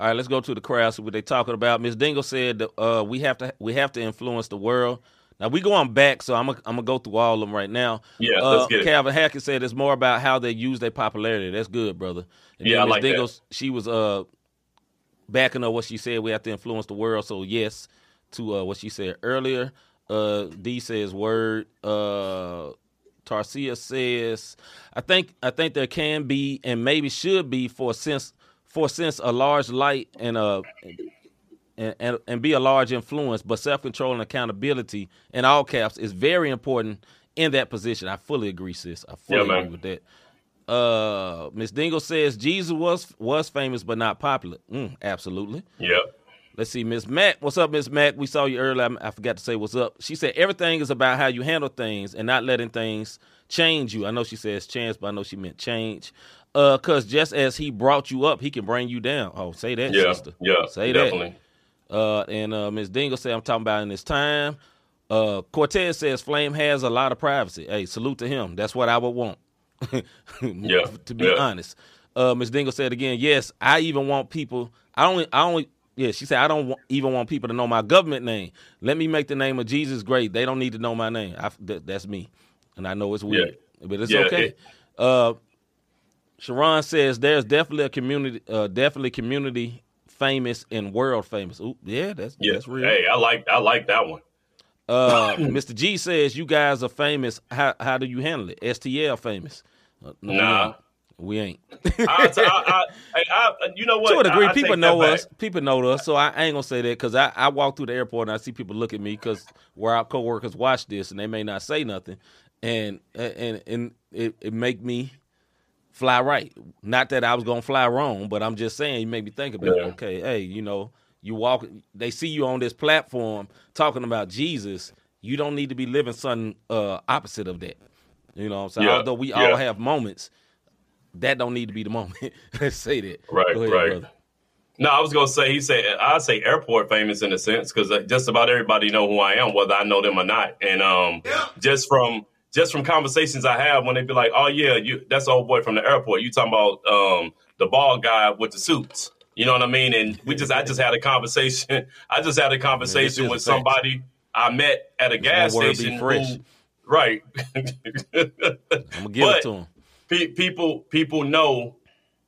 All right, let's go to the crowd. See what they talking about. Miss Dingle said that, uh, we have to we have to influence the world. Now we going back, so I'm gonna I'm gonna go through all of them right now. Yeah, uh, let's get it. Calvin Hackett said it's more about how they use their popularity. That's good, brother. And Yeah, I Miss like that. Dingle, she was uh backing up what she said. We have to influence the world. So yes, to uh, what she said earlier. Uh, D says word. Uh, Tarsia says, I think I think there can be and maybe should be for a sense for a sense a large light and a and, and, and be a large influence, but self control and accountability in all caps is very important in that position. I fully agree, sis. I fully Yeah, agree with that. Uh, Miss Dingle says Jesus was was famous but not popular. Mm, absolutely. Yep. Let's see, Miss Mac. What's up, Miss Mac? We saw you earlier. I forgot to say what's up. She said everything is about how you handle things and not letting things change you. I know she says chance, but I know she meant change. Uh, cause just as he brought you up, he can bring you down. Oh, say that, Yeah. sister. Yeah. say definitely. that. Uh, and uh, Miss Dingle said, "I'm talking about in this time." Uh, Cortez says Flame has a lot of privacy. Hey, salute to him. That's what I would want. Yeah, to be yeah. honest. Uh, Miss Dingle said again, yes, I even want people. I only, I only, yeah. She said I don't even want people to know my government name. Let me make the name of Jesus great. They don't need to know my name. I, that, that's me, and I know it's weird, but it's Yeah, okay. it- uh, Sharon says there's definitely a community, uh, definitely community famous and world famous. Ooh, yeah, that's Yeah. that's real. Hey, I like I like that one. Uh, Mr. G says you guys are famous. How how do you handle it? STL famous? Uh, no, Nah. We ain't. I, I, I, you know what? to a degree, people know us. back. People know us, so I, ain't gonna say that because I, I walk through the airport and I see people look at me because where our coworkers watch this and they may not say nothing, and and and it, it make me fly right. Not that I was gonna fly wrong, but I'm just saying you make me think about Yeah. okay, hey, you know, you walk, they see you on this platform talking about Jesus. You don't need to be living something uh, opposite of that. You know what I'm saying? Yeah, Although we yeah. all have moments, that don't need to be the moment. Let's say that. Right, Go ahead, right. brother. No, I was gonna say he said I say airport famous in a sense because just about everybody know who I am, whether I know them or not. And um, just from just from conversations I have when they be like, "Oh yeah, you that's the old boy from the airport." You talking about um the bald guy with the suits? You know what I mean? And we just I just had a conversation. I just had a conversation is with a fact. somebody I met at a gas one word, be station who right. I'm gonna give But- it to him. Pe- people people know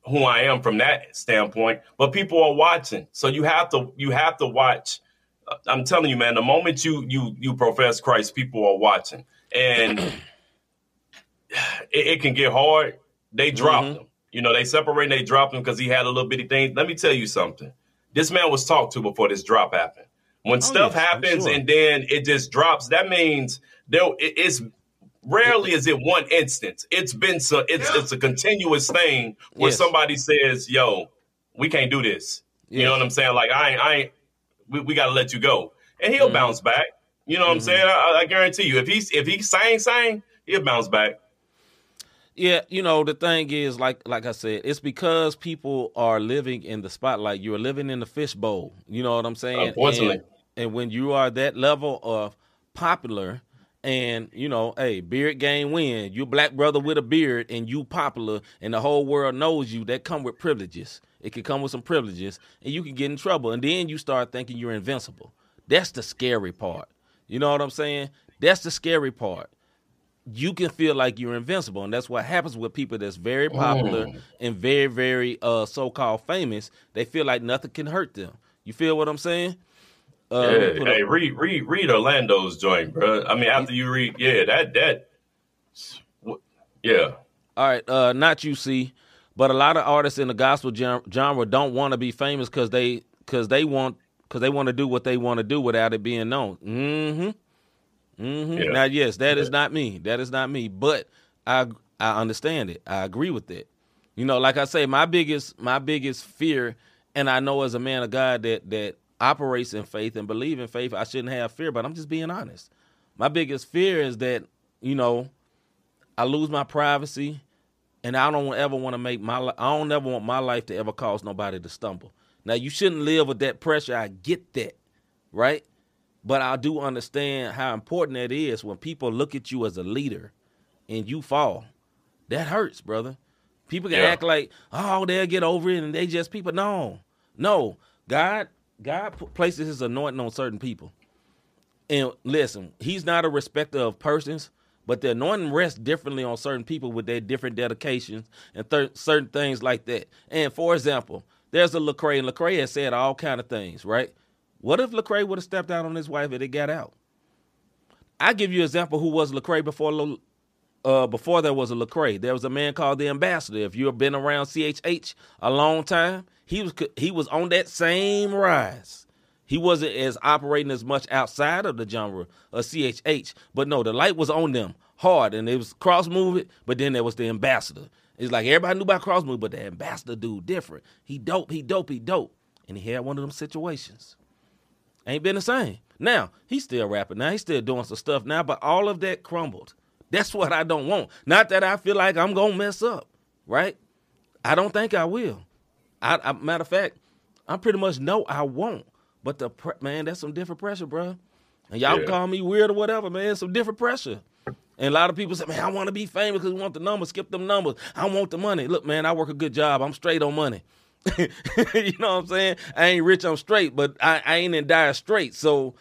who I am from that standpoint, but people are watching. So you have to you have to watch. Uh, I'm telling you, man. The moment you you you profess Christ, people are watching, and it, it can get hard. They dropped Mhm. him. You know, they separate. They dropped him because he had a little bitty thing. Let me tell you something. This man was talked to before this drop happened. When stuff yes, happens sure. and then it just drops, that means there it- it's rarely is it one instance. It's been so it's it's a continuous thing where Yes. somebody says, "Yo, we can't do this." You know what I'm saying? Like I ain't, I ain't, we, we got to let you go, and he'll Mm-hmm. bounce back. You know what I'm saying? I, I guarantee you, if he's if he's saying saying, he'll bounce back. Yeah, you know the thing is, like like I said, it's because people are living in the spotlight. You're living in the fishbowl. You know what I'm saying? Unfortunately. And, and when you are that level of popular, and you know, hey, beard game win. You black brother with a beard, and you popular, and the whole world knows you. That come with privileges. It can come with some privileges, and you can get in trouble. And then you start thinking you're invincible. That's the scary part. You know what I'm saying? That's the scary part you can feel like you're invincible and that's what happens with people that's very popular and very very uh so-called famous they feel like nothing can hurt them you feel what i'm saying uh, Yeah, hey, up- read read read Orlando's joint, bro. I mean, after you read, yeah, that that, yeah, all right uh not you see but a lot of artists in the gospel genre don't want to be famous because they because they want because they want to do what they want to do without it being known. Mm-hmm. Mm-hmm. Yeah. now yes that is not me. That is not me but i i understand it. I agree with it. You know like i say my biggest my biggest fear and i know as a man of god that that operates in faith and believe in faith i shouldn't have fear but i'm just being honest my biggest fear is that you know i lose my privacy and I don't ever want to make my I don't ever want my life to ever cause nobody to stumble. Now you shouldn't live with that pressure. I get that, right? But I do understand how important that is when people look at you as a leader and you fall. That hurts, brother. People can Yeah. act like, oh, they'll get over it and they just people. No, no. God, God places His anointing on certain people. And listen, He's not a respecter of persons, but the anointing rests differently on certain people with their different dedications and thir- certain things like that. And for example, there's a Lecrae, and Lecrae has said all kind of things, right? What if Lecrae would have stepped out on his wife and it got out? I give you an example who was Lecrae before uh, before there was a Lecrae. There was a man called the Ambassador. If you have been around CHH a long time, he was he was on that same rise. He wasn't as operating as much outside of the genre of CHH, but no, the light was on them hard, and it was Cross Movement. But then there was the Ambassador. It's like everybody knew about Cross Movement, but the Ambassador dude different. He dope, he dope, he dope, and he had one of them situations ain't been the same. Now he's still rapping. Now he's still doing some stuff now, but all of that crumbled. That's what I don't want. Not that I feel like I'm gonna mess up, right? I don't think I will. I, I matter of fact, I pretty much know I won't. But the pre- man, that's some different pressure, bro. And y'all Yeah. call me weird or whatever, man. Some different pressure. And a lot of people say, man, I want to be famous because we want the numbers. Skip them numbers. I want the money. Look, man, I work a good job. I'm straight on money. you know what I'm saying? I ain't rich, I'm straight, but I, I ain't in dire straight. So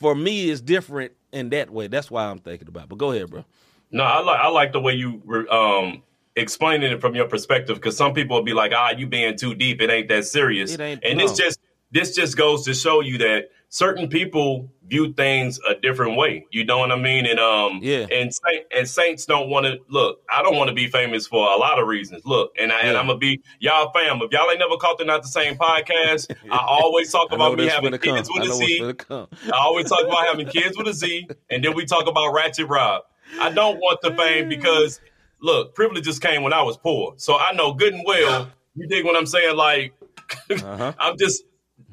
for me, it's different in that way. That's why I'm thinking about. It. But go ahead, bro. No, I like I like the way you were um explaining it from your perspective because some people will be like, ah, you being too deep. It ain't that serious. It ain't- and no. this just this just goes to show you that certain people view things a different way. You know what I mean? And um Yeah. and saint, and saints don't want to look. I don't want to be famous for a lot of reasons. Look, and I and I'm gonna be y'all fam. If y'all ain't never caught the not the same podcast, I always talk about me having finna come. kids with a Z. I always talk about having kids with a Z, and then we talk about Ratchet Rob. I don't want the fame because, look, privileges came when I was poor. So I know good and well, you dig what I'm saying? Like, Uh-huh. I'm just,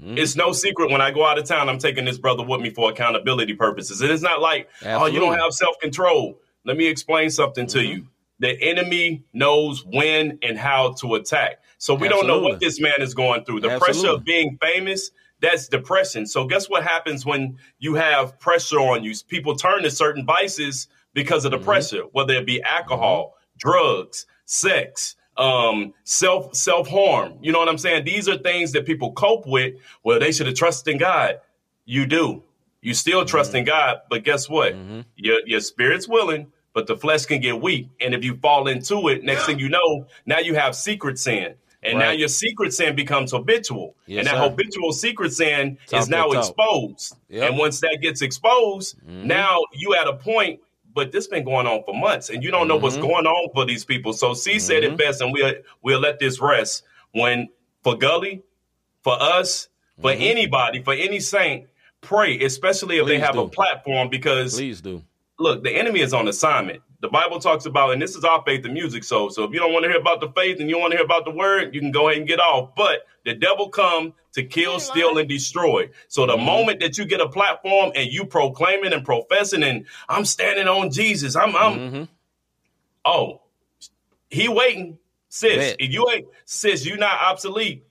it's no secret when I go out of town, I'm taking this brother with me for accountability purposes. And it's not like, oh, you don't have self control. Let me explain something to you. The enemy knows when and how to attack. So we don't know what this man is going through. The pressure of being famous, that's depression. So guess what happens when you have pressure on you? People turn to certain vices because of the pressure, whether it be alcohol, drugs, sex, um, self self harm. You know what I'm saying? These are things that people cope with. Well, they should have trusted in God. You do. You still trust in God, but guess what? Your your spirit's willing, but the flesh can get weak. And if you fall into it, next thing you know, now you have secret sin. And now your secret sin becomes habitual. Yes, and that sir. habitual secret sin Talk is now exposed. Yep. And once that gets exposed, Mhm. now you at a point, but this been going on for months, and you don't know what's Mhm. going on for these people. So C said it Mhm. best, and we'll we'll let this rest. When for Gully, for us, for Mhm. anybody, for any saint, pray, especially if they Please have a platform, because Please do. look, the enemy is on assignment. The Bible talks about, and this is our faith and music. So, so if you don't want to hear about the faith and you want to hear about the word, you can go ahead and get off. But the devil come to kill, steal, and destroy. So the Mhm. moment that you get a platform and you proclaiming and professing, and I'm standing on Jesus, I'm, I'm, Mhm. oh, he waiting, sis. Bet. If you ain't, sis, you not obsolete.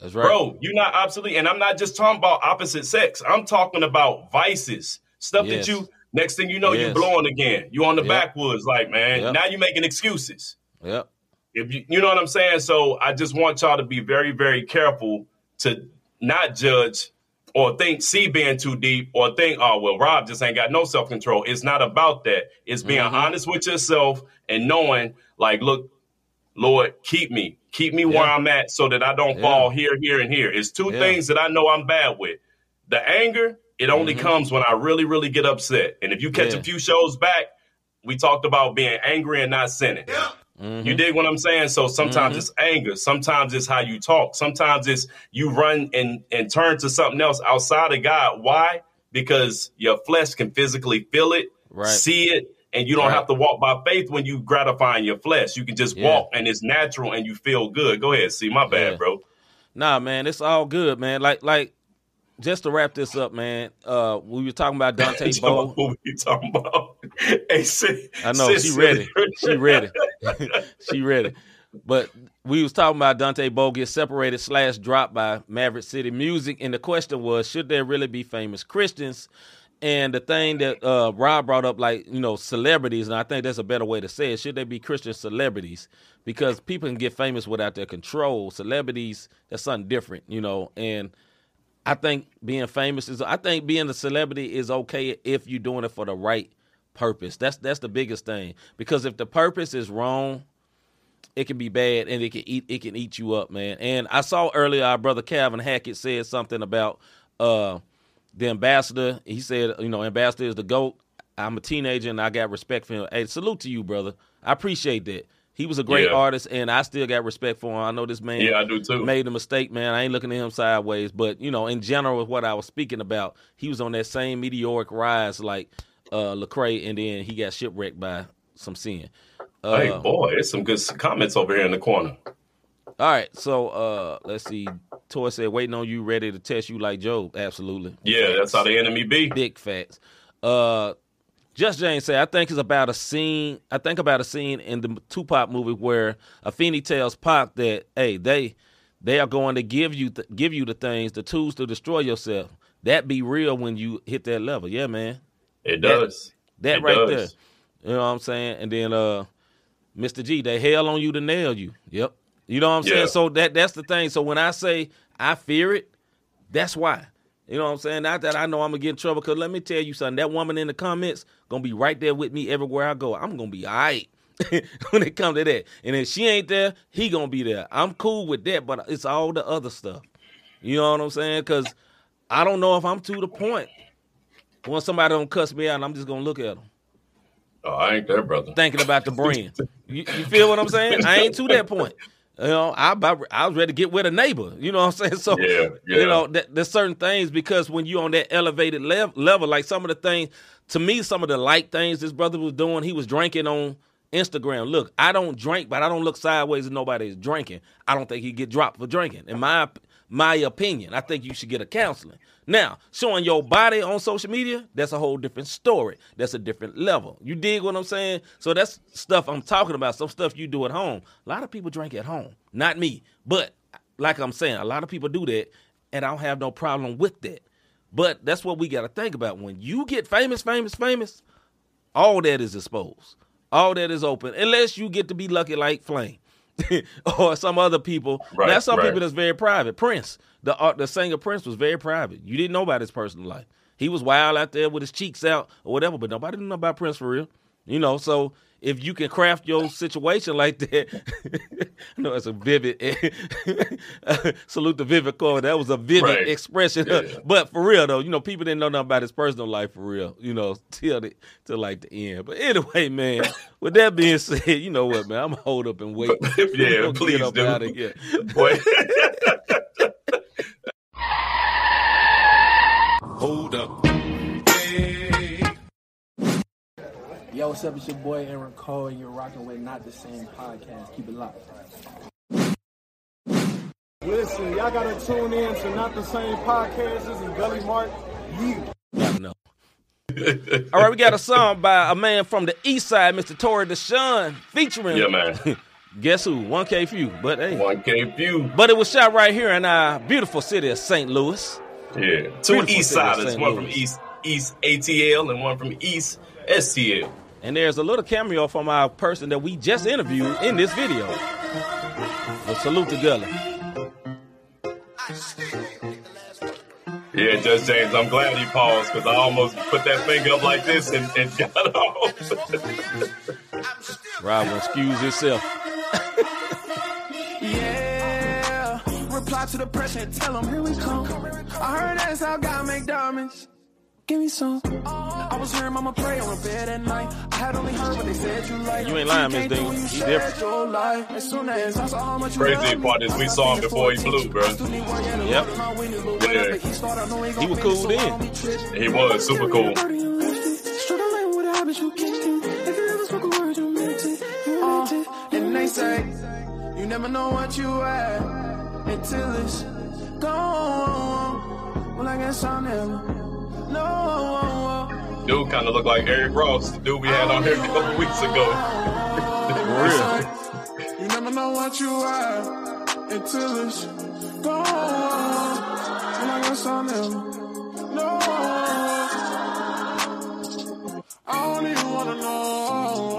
That's right. Bro, you're not obsolete. And I'm not just talking about opposite sex. I'm talking about vices. Stuff Yes. that you next thing you know, you Yes. blowing again. You on the Yep. backwoods, like, man. Yep. Now you're making excuses. Yep. If you you know what I'm saying? So I just want y'all to be very, very careful to not judge or think C being too deep or think, oh well, Rob just ain't got no self-control. It's not about that. It's being Mhm. honest with yourself and knowing, like, look, Lord, keep me. Keep me where I'm at so that I don't Yeah. fall here, here, and here. It's two Yeah. things that I know I'm bad with. The anger, it only Mhm. comes when I really, really get upset. And if you catch Yeah. a few shows back, we talked about being angry and not sinning. Mhm. You dig what I'm saying? So sometimes Mhm. it's anger, sometimes it's how you talk, sometimes it's you run and and turn to something else outside of God. Why? Because your flesh can physically feel it, Right. see it, and you don't Right. have to walk by faith when you gratifying your flesh. You can just Yeah. walk and it's natural and you feel good. Go ahead, see my bad, Yeah. bro. Nah, man, it's all good, man. Like, like, just to wrap this up, man. Uh, we were talking about Dante Bowe. what you talking about? Hey, sis, I know sis she ready. She ready. she ready. But we was talking about Dante Bowe get separated slash dropped by Maverick City Music, and the question was, should there really be famous Christians? And the thing that uh, Rob brought up, like you know, celebrities, and I think that's a better way to say it. Should they be Christian celebrities? Because people can get famous without their control. Celebrities, that's something different, you know. And I think being famous is. I think being a celebrity is okay if you're doing it for the right purpose. That's that's the biggest thing. Because if the purpose is wrong, it can be bad and it can eat it can eat you up, man. And I saw earlier our brother Calvin Hackett said something about uh the ambassador. He said, you know, ambassador is the goat. I'm a teenager and I got respect for him. Hey, salute to you, brother. I appreciate that. He was a great Yeah. artist and I still got respect for him. I know this man Yeah, I do too. made a mistake, man. I ain't looking at him sideways, but you know, in general, with what I was speaking about, he was on that same meteoric rise like uh Lecrae, and then he got shipwrecked by some sin. Uh, hey, boy, there's some good comments over here in the corner. All right, so uh let's see. Toy said, "Waiting on you, ready to test you like Job." Absolutely. Yeah, that's how the enemy be. Big facts. Uh, Just James said, "I think it's about a scene. I think about a scene in the Tupac movie where Afeni tells Pac that, hey, they they are going to give you th- give you the things, the tools to destroy yourself. That be real when you hit that level. Yeah, man. It That- does. That It right does. there. You know what I'm saying? And then uh Mr. G, they hell on you to nail you. Yep. You know what I'm Yeah. saying? So that that's the thing. So when I say I fear it, that's why. You know what I'm saying? Not that I know I'm gonna get in trouble, cause let me tell you something. That woman in the comments gonna be right there with me everywhere I go. I'm gonna be all right when it comes to that. And if she ain't there, he gonna be there. I'm cool with that, but it's all the other stuff. You know what I'm saying? Cause I don't know if I'm to the point when somebody don't cuss me out, I'm just gonna look at them Oh, I ain't there, brother. thinking about the brand. You, you feel what I'm saying? I ain't to that point. You know, I about, I was ready to get with a neighbor. You know what I'm saying? So Yeah, yeah. you know, that, there's certain things because when you're on that elevated level, level, like some of the things, to me, some of the light things this brother was doing, he was drinking on Instagram. Look, I don't drink, but I don't look sideways if nobody is drinking. I don't think he get dropped for drinking. In my my opinion, I think you should get a counseling. Now, showing your body on social media, that's a whole different story. That's a different level. You dig what I'm saying? So that's stuff I'm talking about. Some stuff you do at home. A lot of people drink at home. Not me. But like I'm saying, a lot of people do that, and I don't have no problem with that. But that's what we got to think about. When you get famous, famous, famous, all that is exposed. All that is open, unless you get to be lucky like Flame or some other people. Right, That's some right. people that's very private. Prince, the art, the singer Prince was very private. You didn't know about his personal life. he was wild out there with his cheeks out or whatever, but nobody knew about Prince for real. You know, so if you can craft your situation like that, I know it's a vivid eh, salute to Vivid Core. That was a vivid Right. expression. Yeah. but for real though, you know, people didn't know nothing about his personal life for real, you know, till the till like the end. But anyway, man, with that being said, you know what, man, I'm gonna hold up and wait. Yeah, please get do. outta here. Boy. Hold up. Yo, what's up? It's your boy Aaron Cole, and you're rocking with Not the Same Podcast. Keep it locked. Listen, y'all gotta tune in to Not the Same Podcast. This is Gully Mark. You. Gotta know. All right, we got a song by a man from the east side, Mr. Tory Deshaun, featuring yeah, man. guess who? 1K Phew. But hey. 1K view. But it was shot right here in our beautiful city of St. Louis. Yeah. Two Beautiful East city Siders, St. one from East East ATL and one from East STL. And there's a little cameo from our person that we just interviewed in this video. Well, salute to Gully. Yeah, Judge James, I'm glad he paused because I almost put that finger up like this and, and got off. Rob will excuse himself. Yeah. Reply to the press and tell them, here we come. I heard that's how God make diamonds. Give me some. I was hearing mama pray on her bed at night. I had only heard what they said you like. You ain't lying, Miss Can't do Ding. when you He shared different. your. As soon as I saw how much Crazy part is we saw him before he blew, bro. attention. I still need one, yeah, Yep. the my windows, Yeah. he started, I know ain't He was cool then. I don't be tripping. He was super cool. Struggling with habits you kicked in. If you ever spoke a word, you meant it. Uh, and they say, you never know what you had until it's gone. Well, I guess I'll never know. Dude kind of looked like Eric Ross, the dude we had on here a couple weeks ago. For real. You never know what you had until it's gone. Well, I guess I'll never know. I don't even wanna know.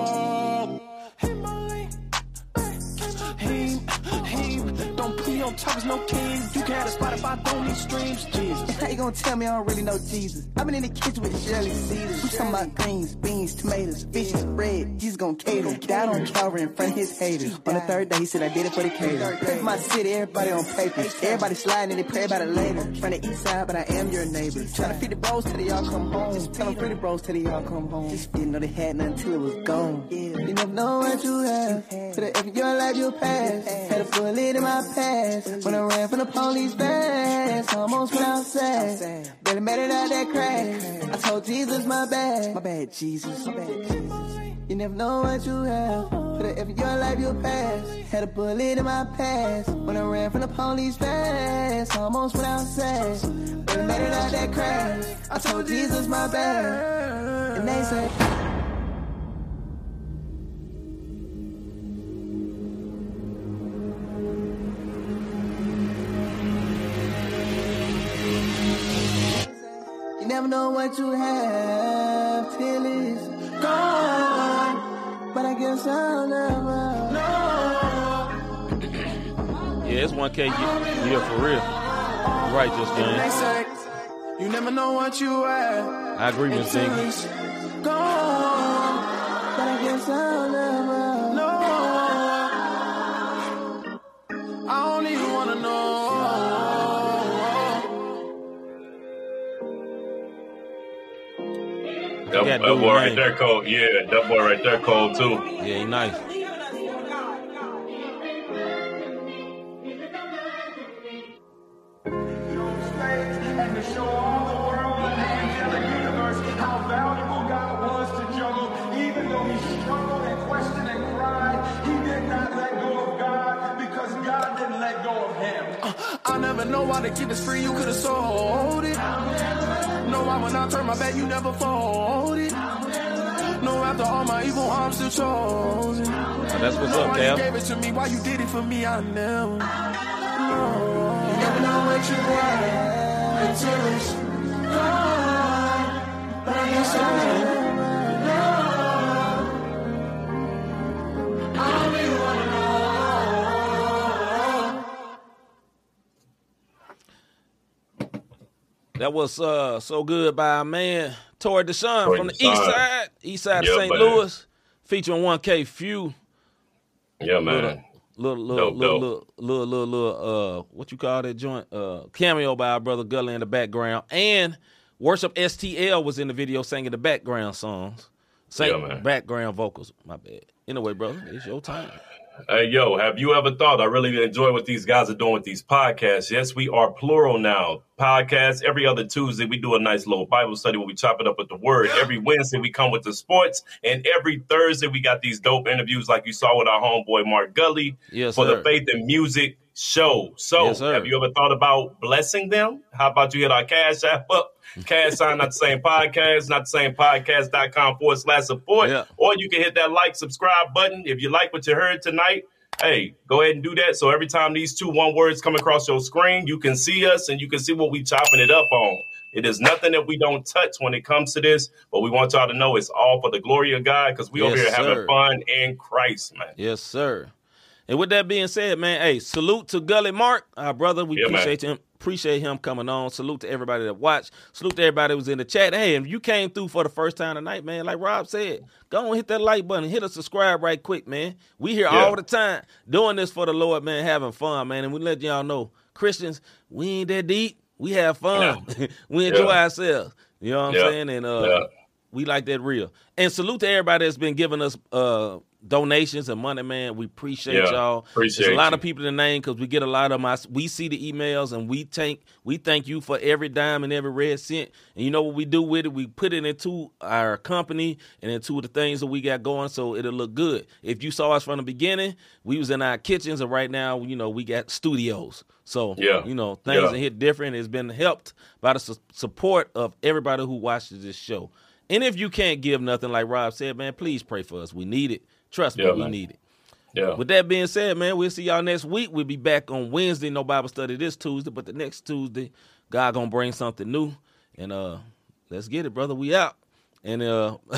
Don't put me on top as no king. You can have a spot if I don't need streams. Jesus. How you gonna tell me I don't really know Jesus? I've been in the kitchen with Shirley Caesar. We talking about greens, beans, tomatoes, fishes, bread. Jesus gonna cater. Died on Calvary in front of his haters. On the third day, he said I did it for the cater. Pray for my city, everybody on paper. Everybody sliding and they pray about it later. From the east side, but I am your neighbor. Trying to feed the bros till they all come home. Just Tell them pretty bros till they all come home. Just didn't know they had nothing till it was gone. You never know what you have. Put it if your life you pass. Had a bullet in my past. When I ran from the police fast. Almost went outside. Barely made it out that crash. I told Jesus my bad. My bad, Jesus. My bad, Jesus. You never know what you have. Put it if your life you pass. Had a bullet in my past. When I ran from the police fast. Almost went outside. Barely made it out that crash. I told Jesus my bad. And they say. What you have till it's gone. But I guess I'll never know. Yeah, it's 1K year year for real. You right, just say, you never know what you had. I agree, until Ding. gone. But I guess I'll never That, that boy right man. there cold. Yeah, that boy right there cold too. Yeah, he nice. and to show all the world and the universe how valuable God was to Job. Even though he struggled and questioned and cried, he did not let go of God because God didn't let go of him. I never know why to keep this free, you could've sold it. No, why when I turn my back, you never folded. No, after all my evil, I'm still chosen. Oh, that's what's No, up, why Cal. gave it to me, why you did it for me, I never. know. You never know what you want until it's gone. But I guess I know. I don't even wanna know. That was uh so good by our man Tori Deshaun from the east side, east side Yeah, of St. man. Louis, featuring 1K Phew. Yeah, man. Little, little, Dope, little, dope. little, little, little, little, uh, what you call that joint? Uh, cameo by our brother Gully in the background, and Worship STL was in the video singing the background songs, sing Yeah, man. background vocals. My bad. Anyway, brother, it's your time. Hey, yo, have you ever thought I really enjoy what these guys are doing with these podcasts? Yes, we are plural now. Podcasts every other Tuesday, we do a nice little Bible study where we chop it up with the word. Every Wednesday, we come with the sports. And every Thursday, we got these dope interviews like you saw with our homeboy Mark Gully Yes, for sir. the Faith and Music show. So, Yes, have you ever thought about blessing them? How about you hit our cash app up? Cash sign, not the same podcast, not the same podcast.com forward slash support. Yeah. Or you can hit that like, subscribe button. If you like what you heard tonight, hey, go ahead and do that. So every time these two one words come across your screen, you can see us and you can see what we chopping it up on. It is nothing that we don't touch when it comes to this, but we want y'all to know it's all for the glory of God because we over Yes, here having fun in Christ, man. Yes, sir. And with that being said, man, hey, salute to Gully Mark, our brother. We Yeah, man. appreciate him. Appreciate him coming on. Salute to everybody that watched. Salute to everybody that was in the chat. Hey, if you came through for the first time tonight, man, like Rob said, go and hit that like button. Hit a subscribe right quick, man. We here Yeah. all the time doing this for the Lord, man, having fun, man. And we let y'all know, Christians, we ain't that deep. We have fun. we enjoy Yeah. ourselves. You know what I'm saying? And uh, Yeah. we like that real. And salute to everybody that's been giving us uh donations and money, man. We appreciate Yeah, y'all. appreciate There's a lot you. of people to name because we get a lot of my. We see the emails and we thank we thank you for every dime and every red cent. And you know what we do with it? We put it into our company and into the things that we got going, so it'll look good. If you saw us from the beginning, we was in our kitchens, and right now, you know, we got studios. So Yeah. you know, things Yeah. are hit different. It's been helped by the su- support of everybody who watches this show. And if you can't give nothing, like Rob said, man, please pray for us. We need it. Trust me, Yeah, we man. need it. Yeah. With that being said, man, we'll see y'all next week. We'll be back on Wednesday. No Bible study this Tuesday, but the next Tuesday, God gonna bring something new. And uh let's get it, brother. We out. And uh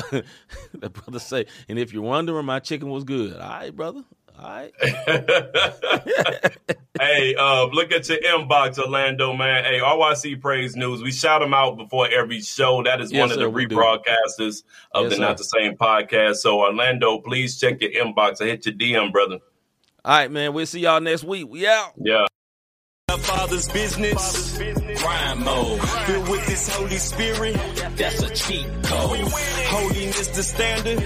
the brother say, and if you're wondering, my chicken was good. All right, brother. All right. hey, uh, look at your inbox, Orlando, man. Hey, RYC Praise News. We shout them out before every show. That is Yes, one of sir, the rebroadcasters of Yes, the sir. Not the Same podcast. So, Orlando, please check your inbox. I hit your DM, brother. All right, man. We'll see y'all next week. We out. Yeah. The Father's business. Grind mode. Filled with this Holy Spirit. That's a cheat code. Holiness the standard.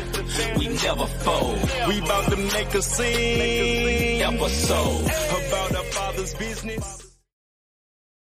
We never fold. We about to make a scene. Episode. About our Father's business.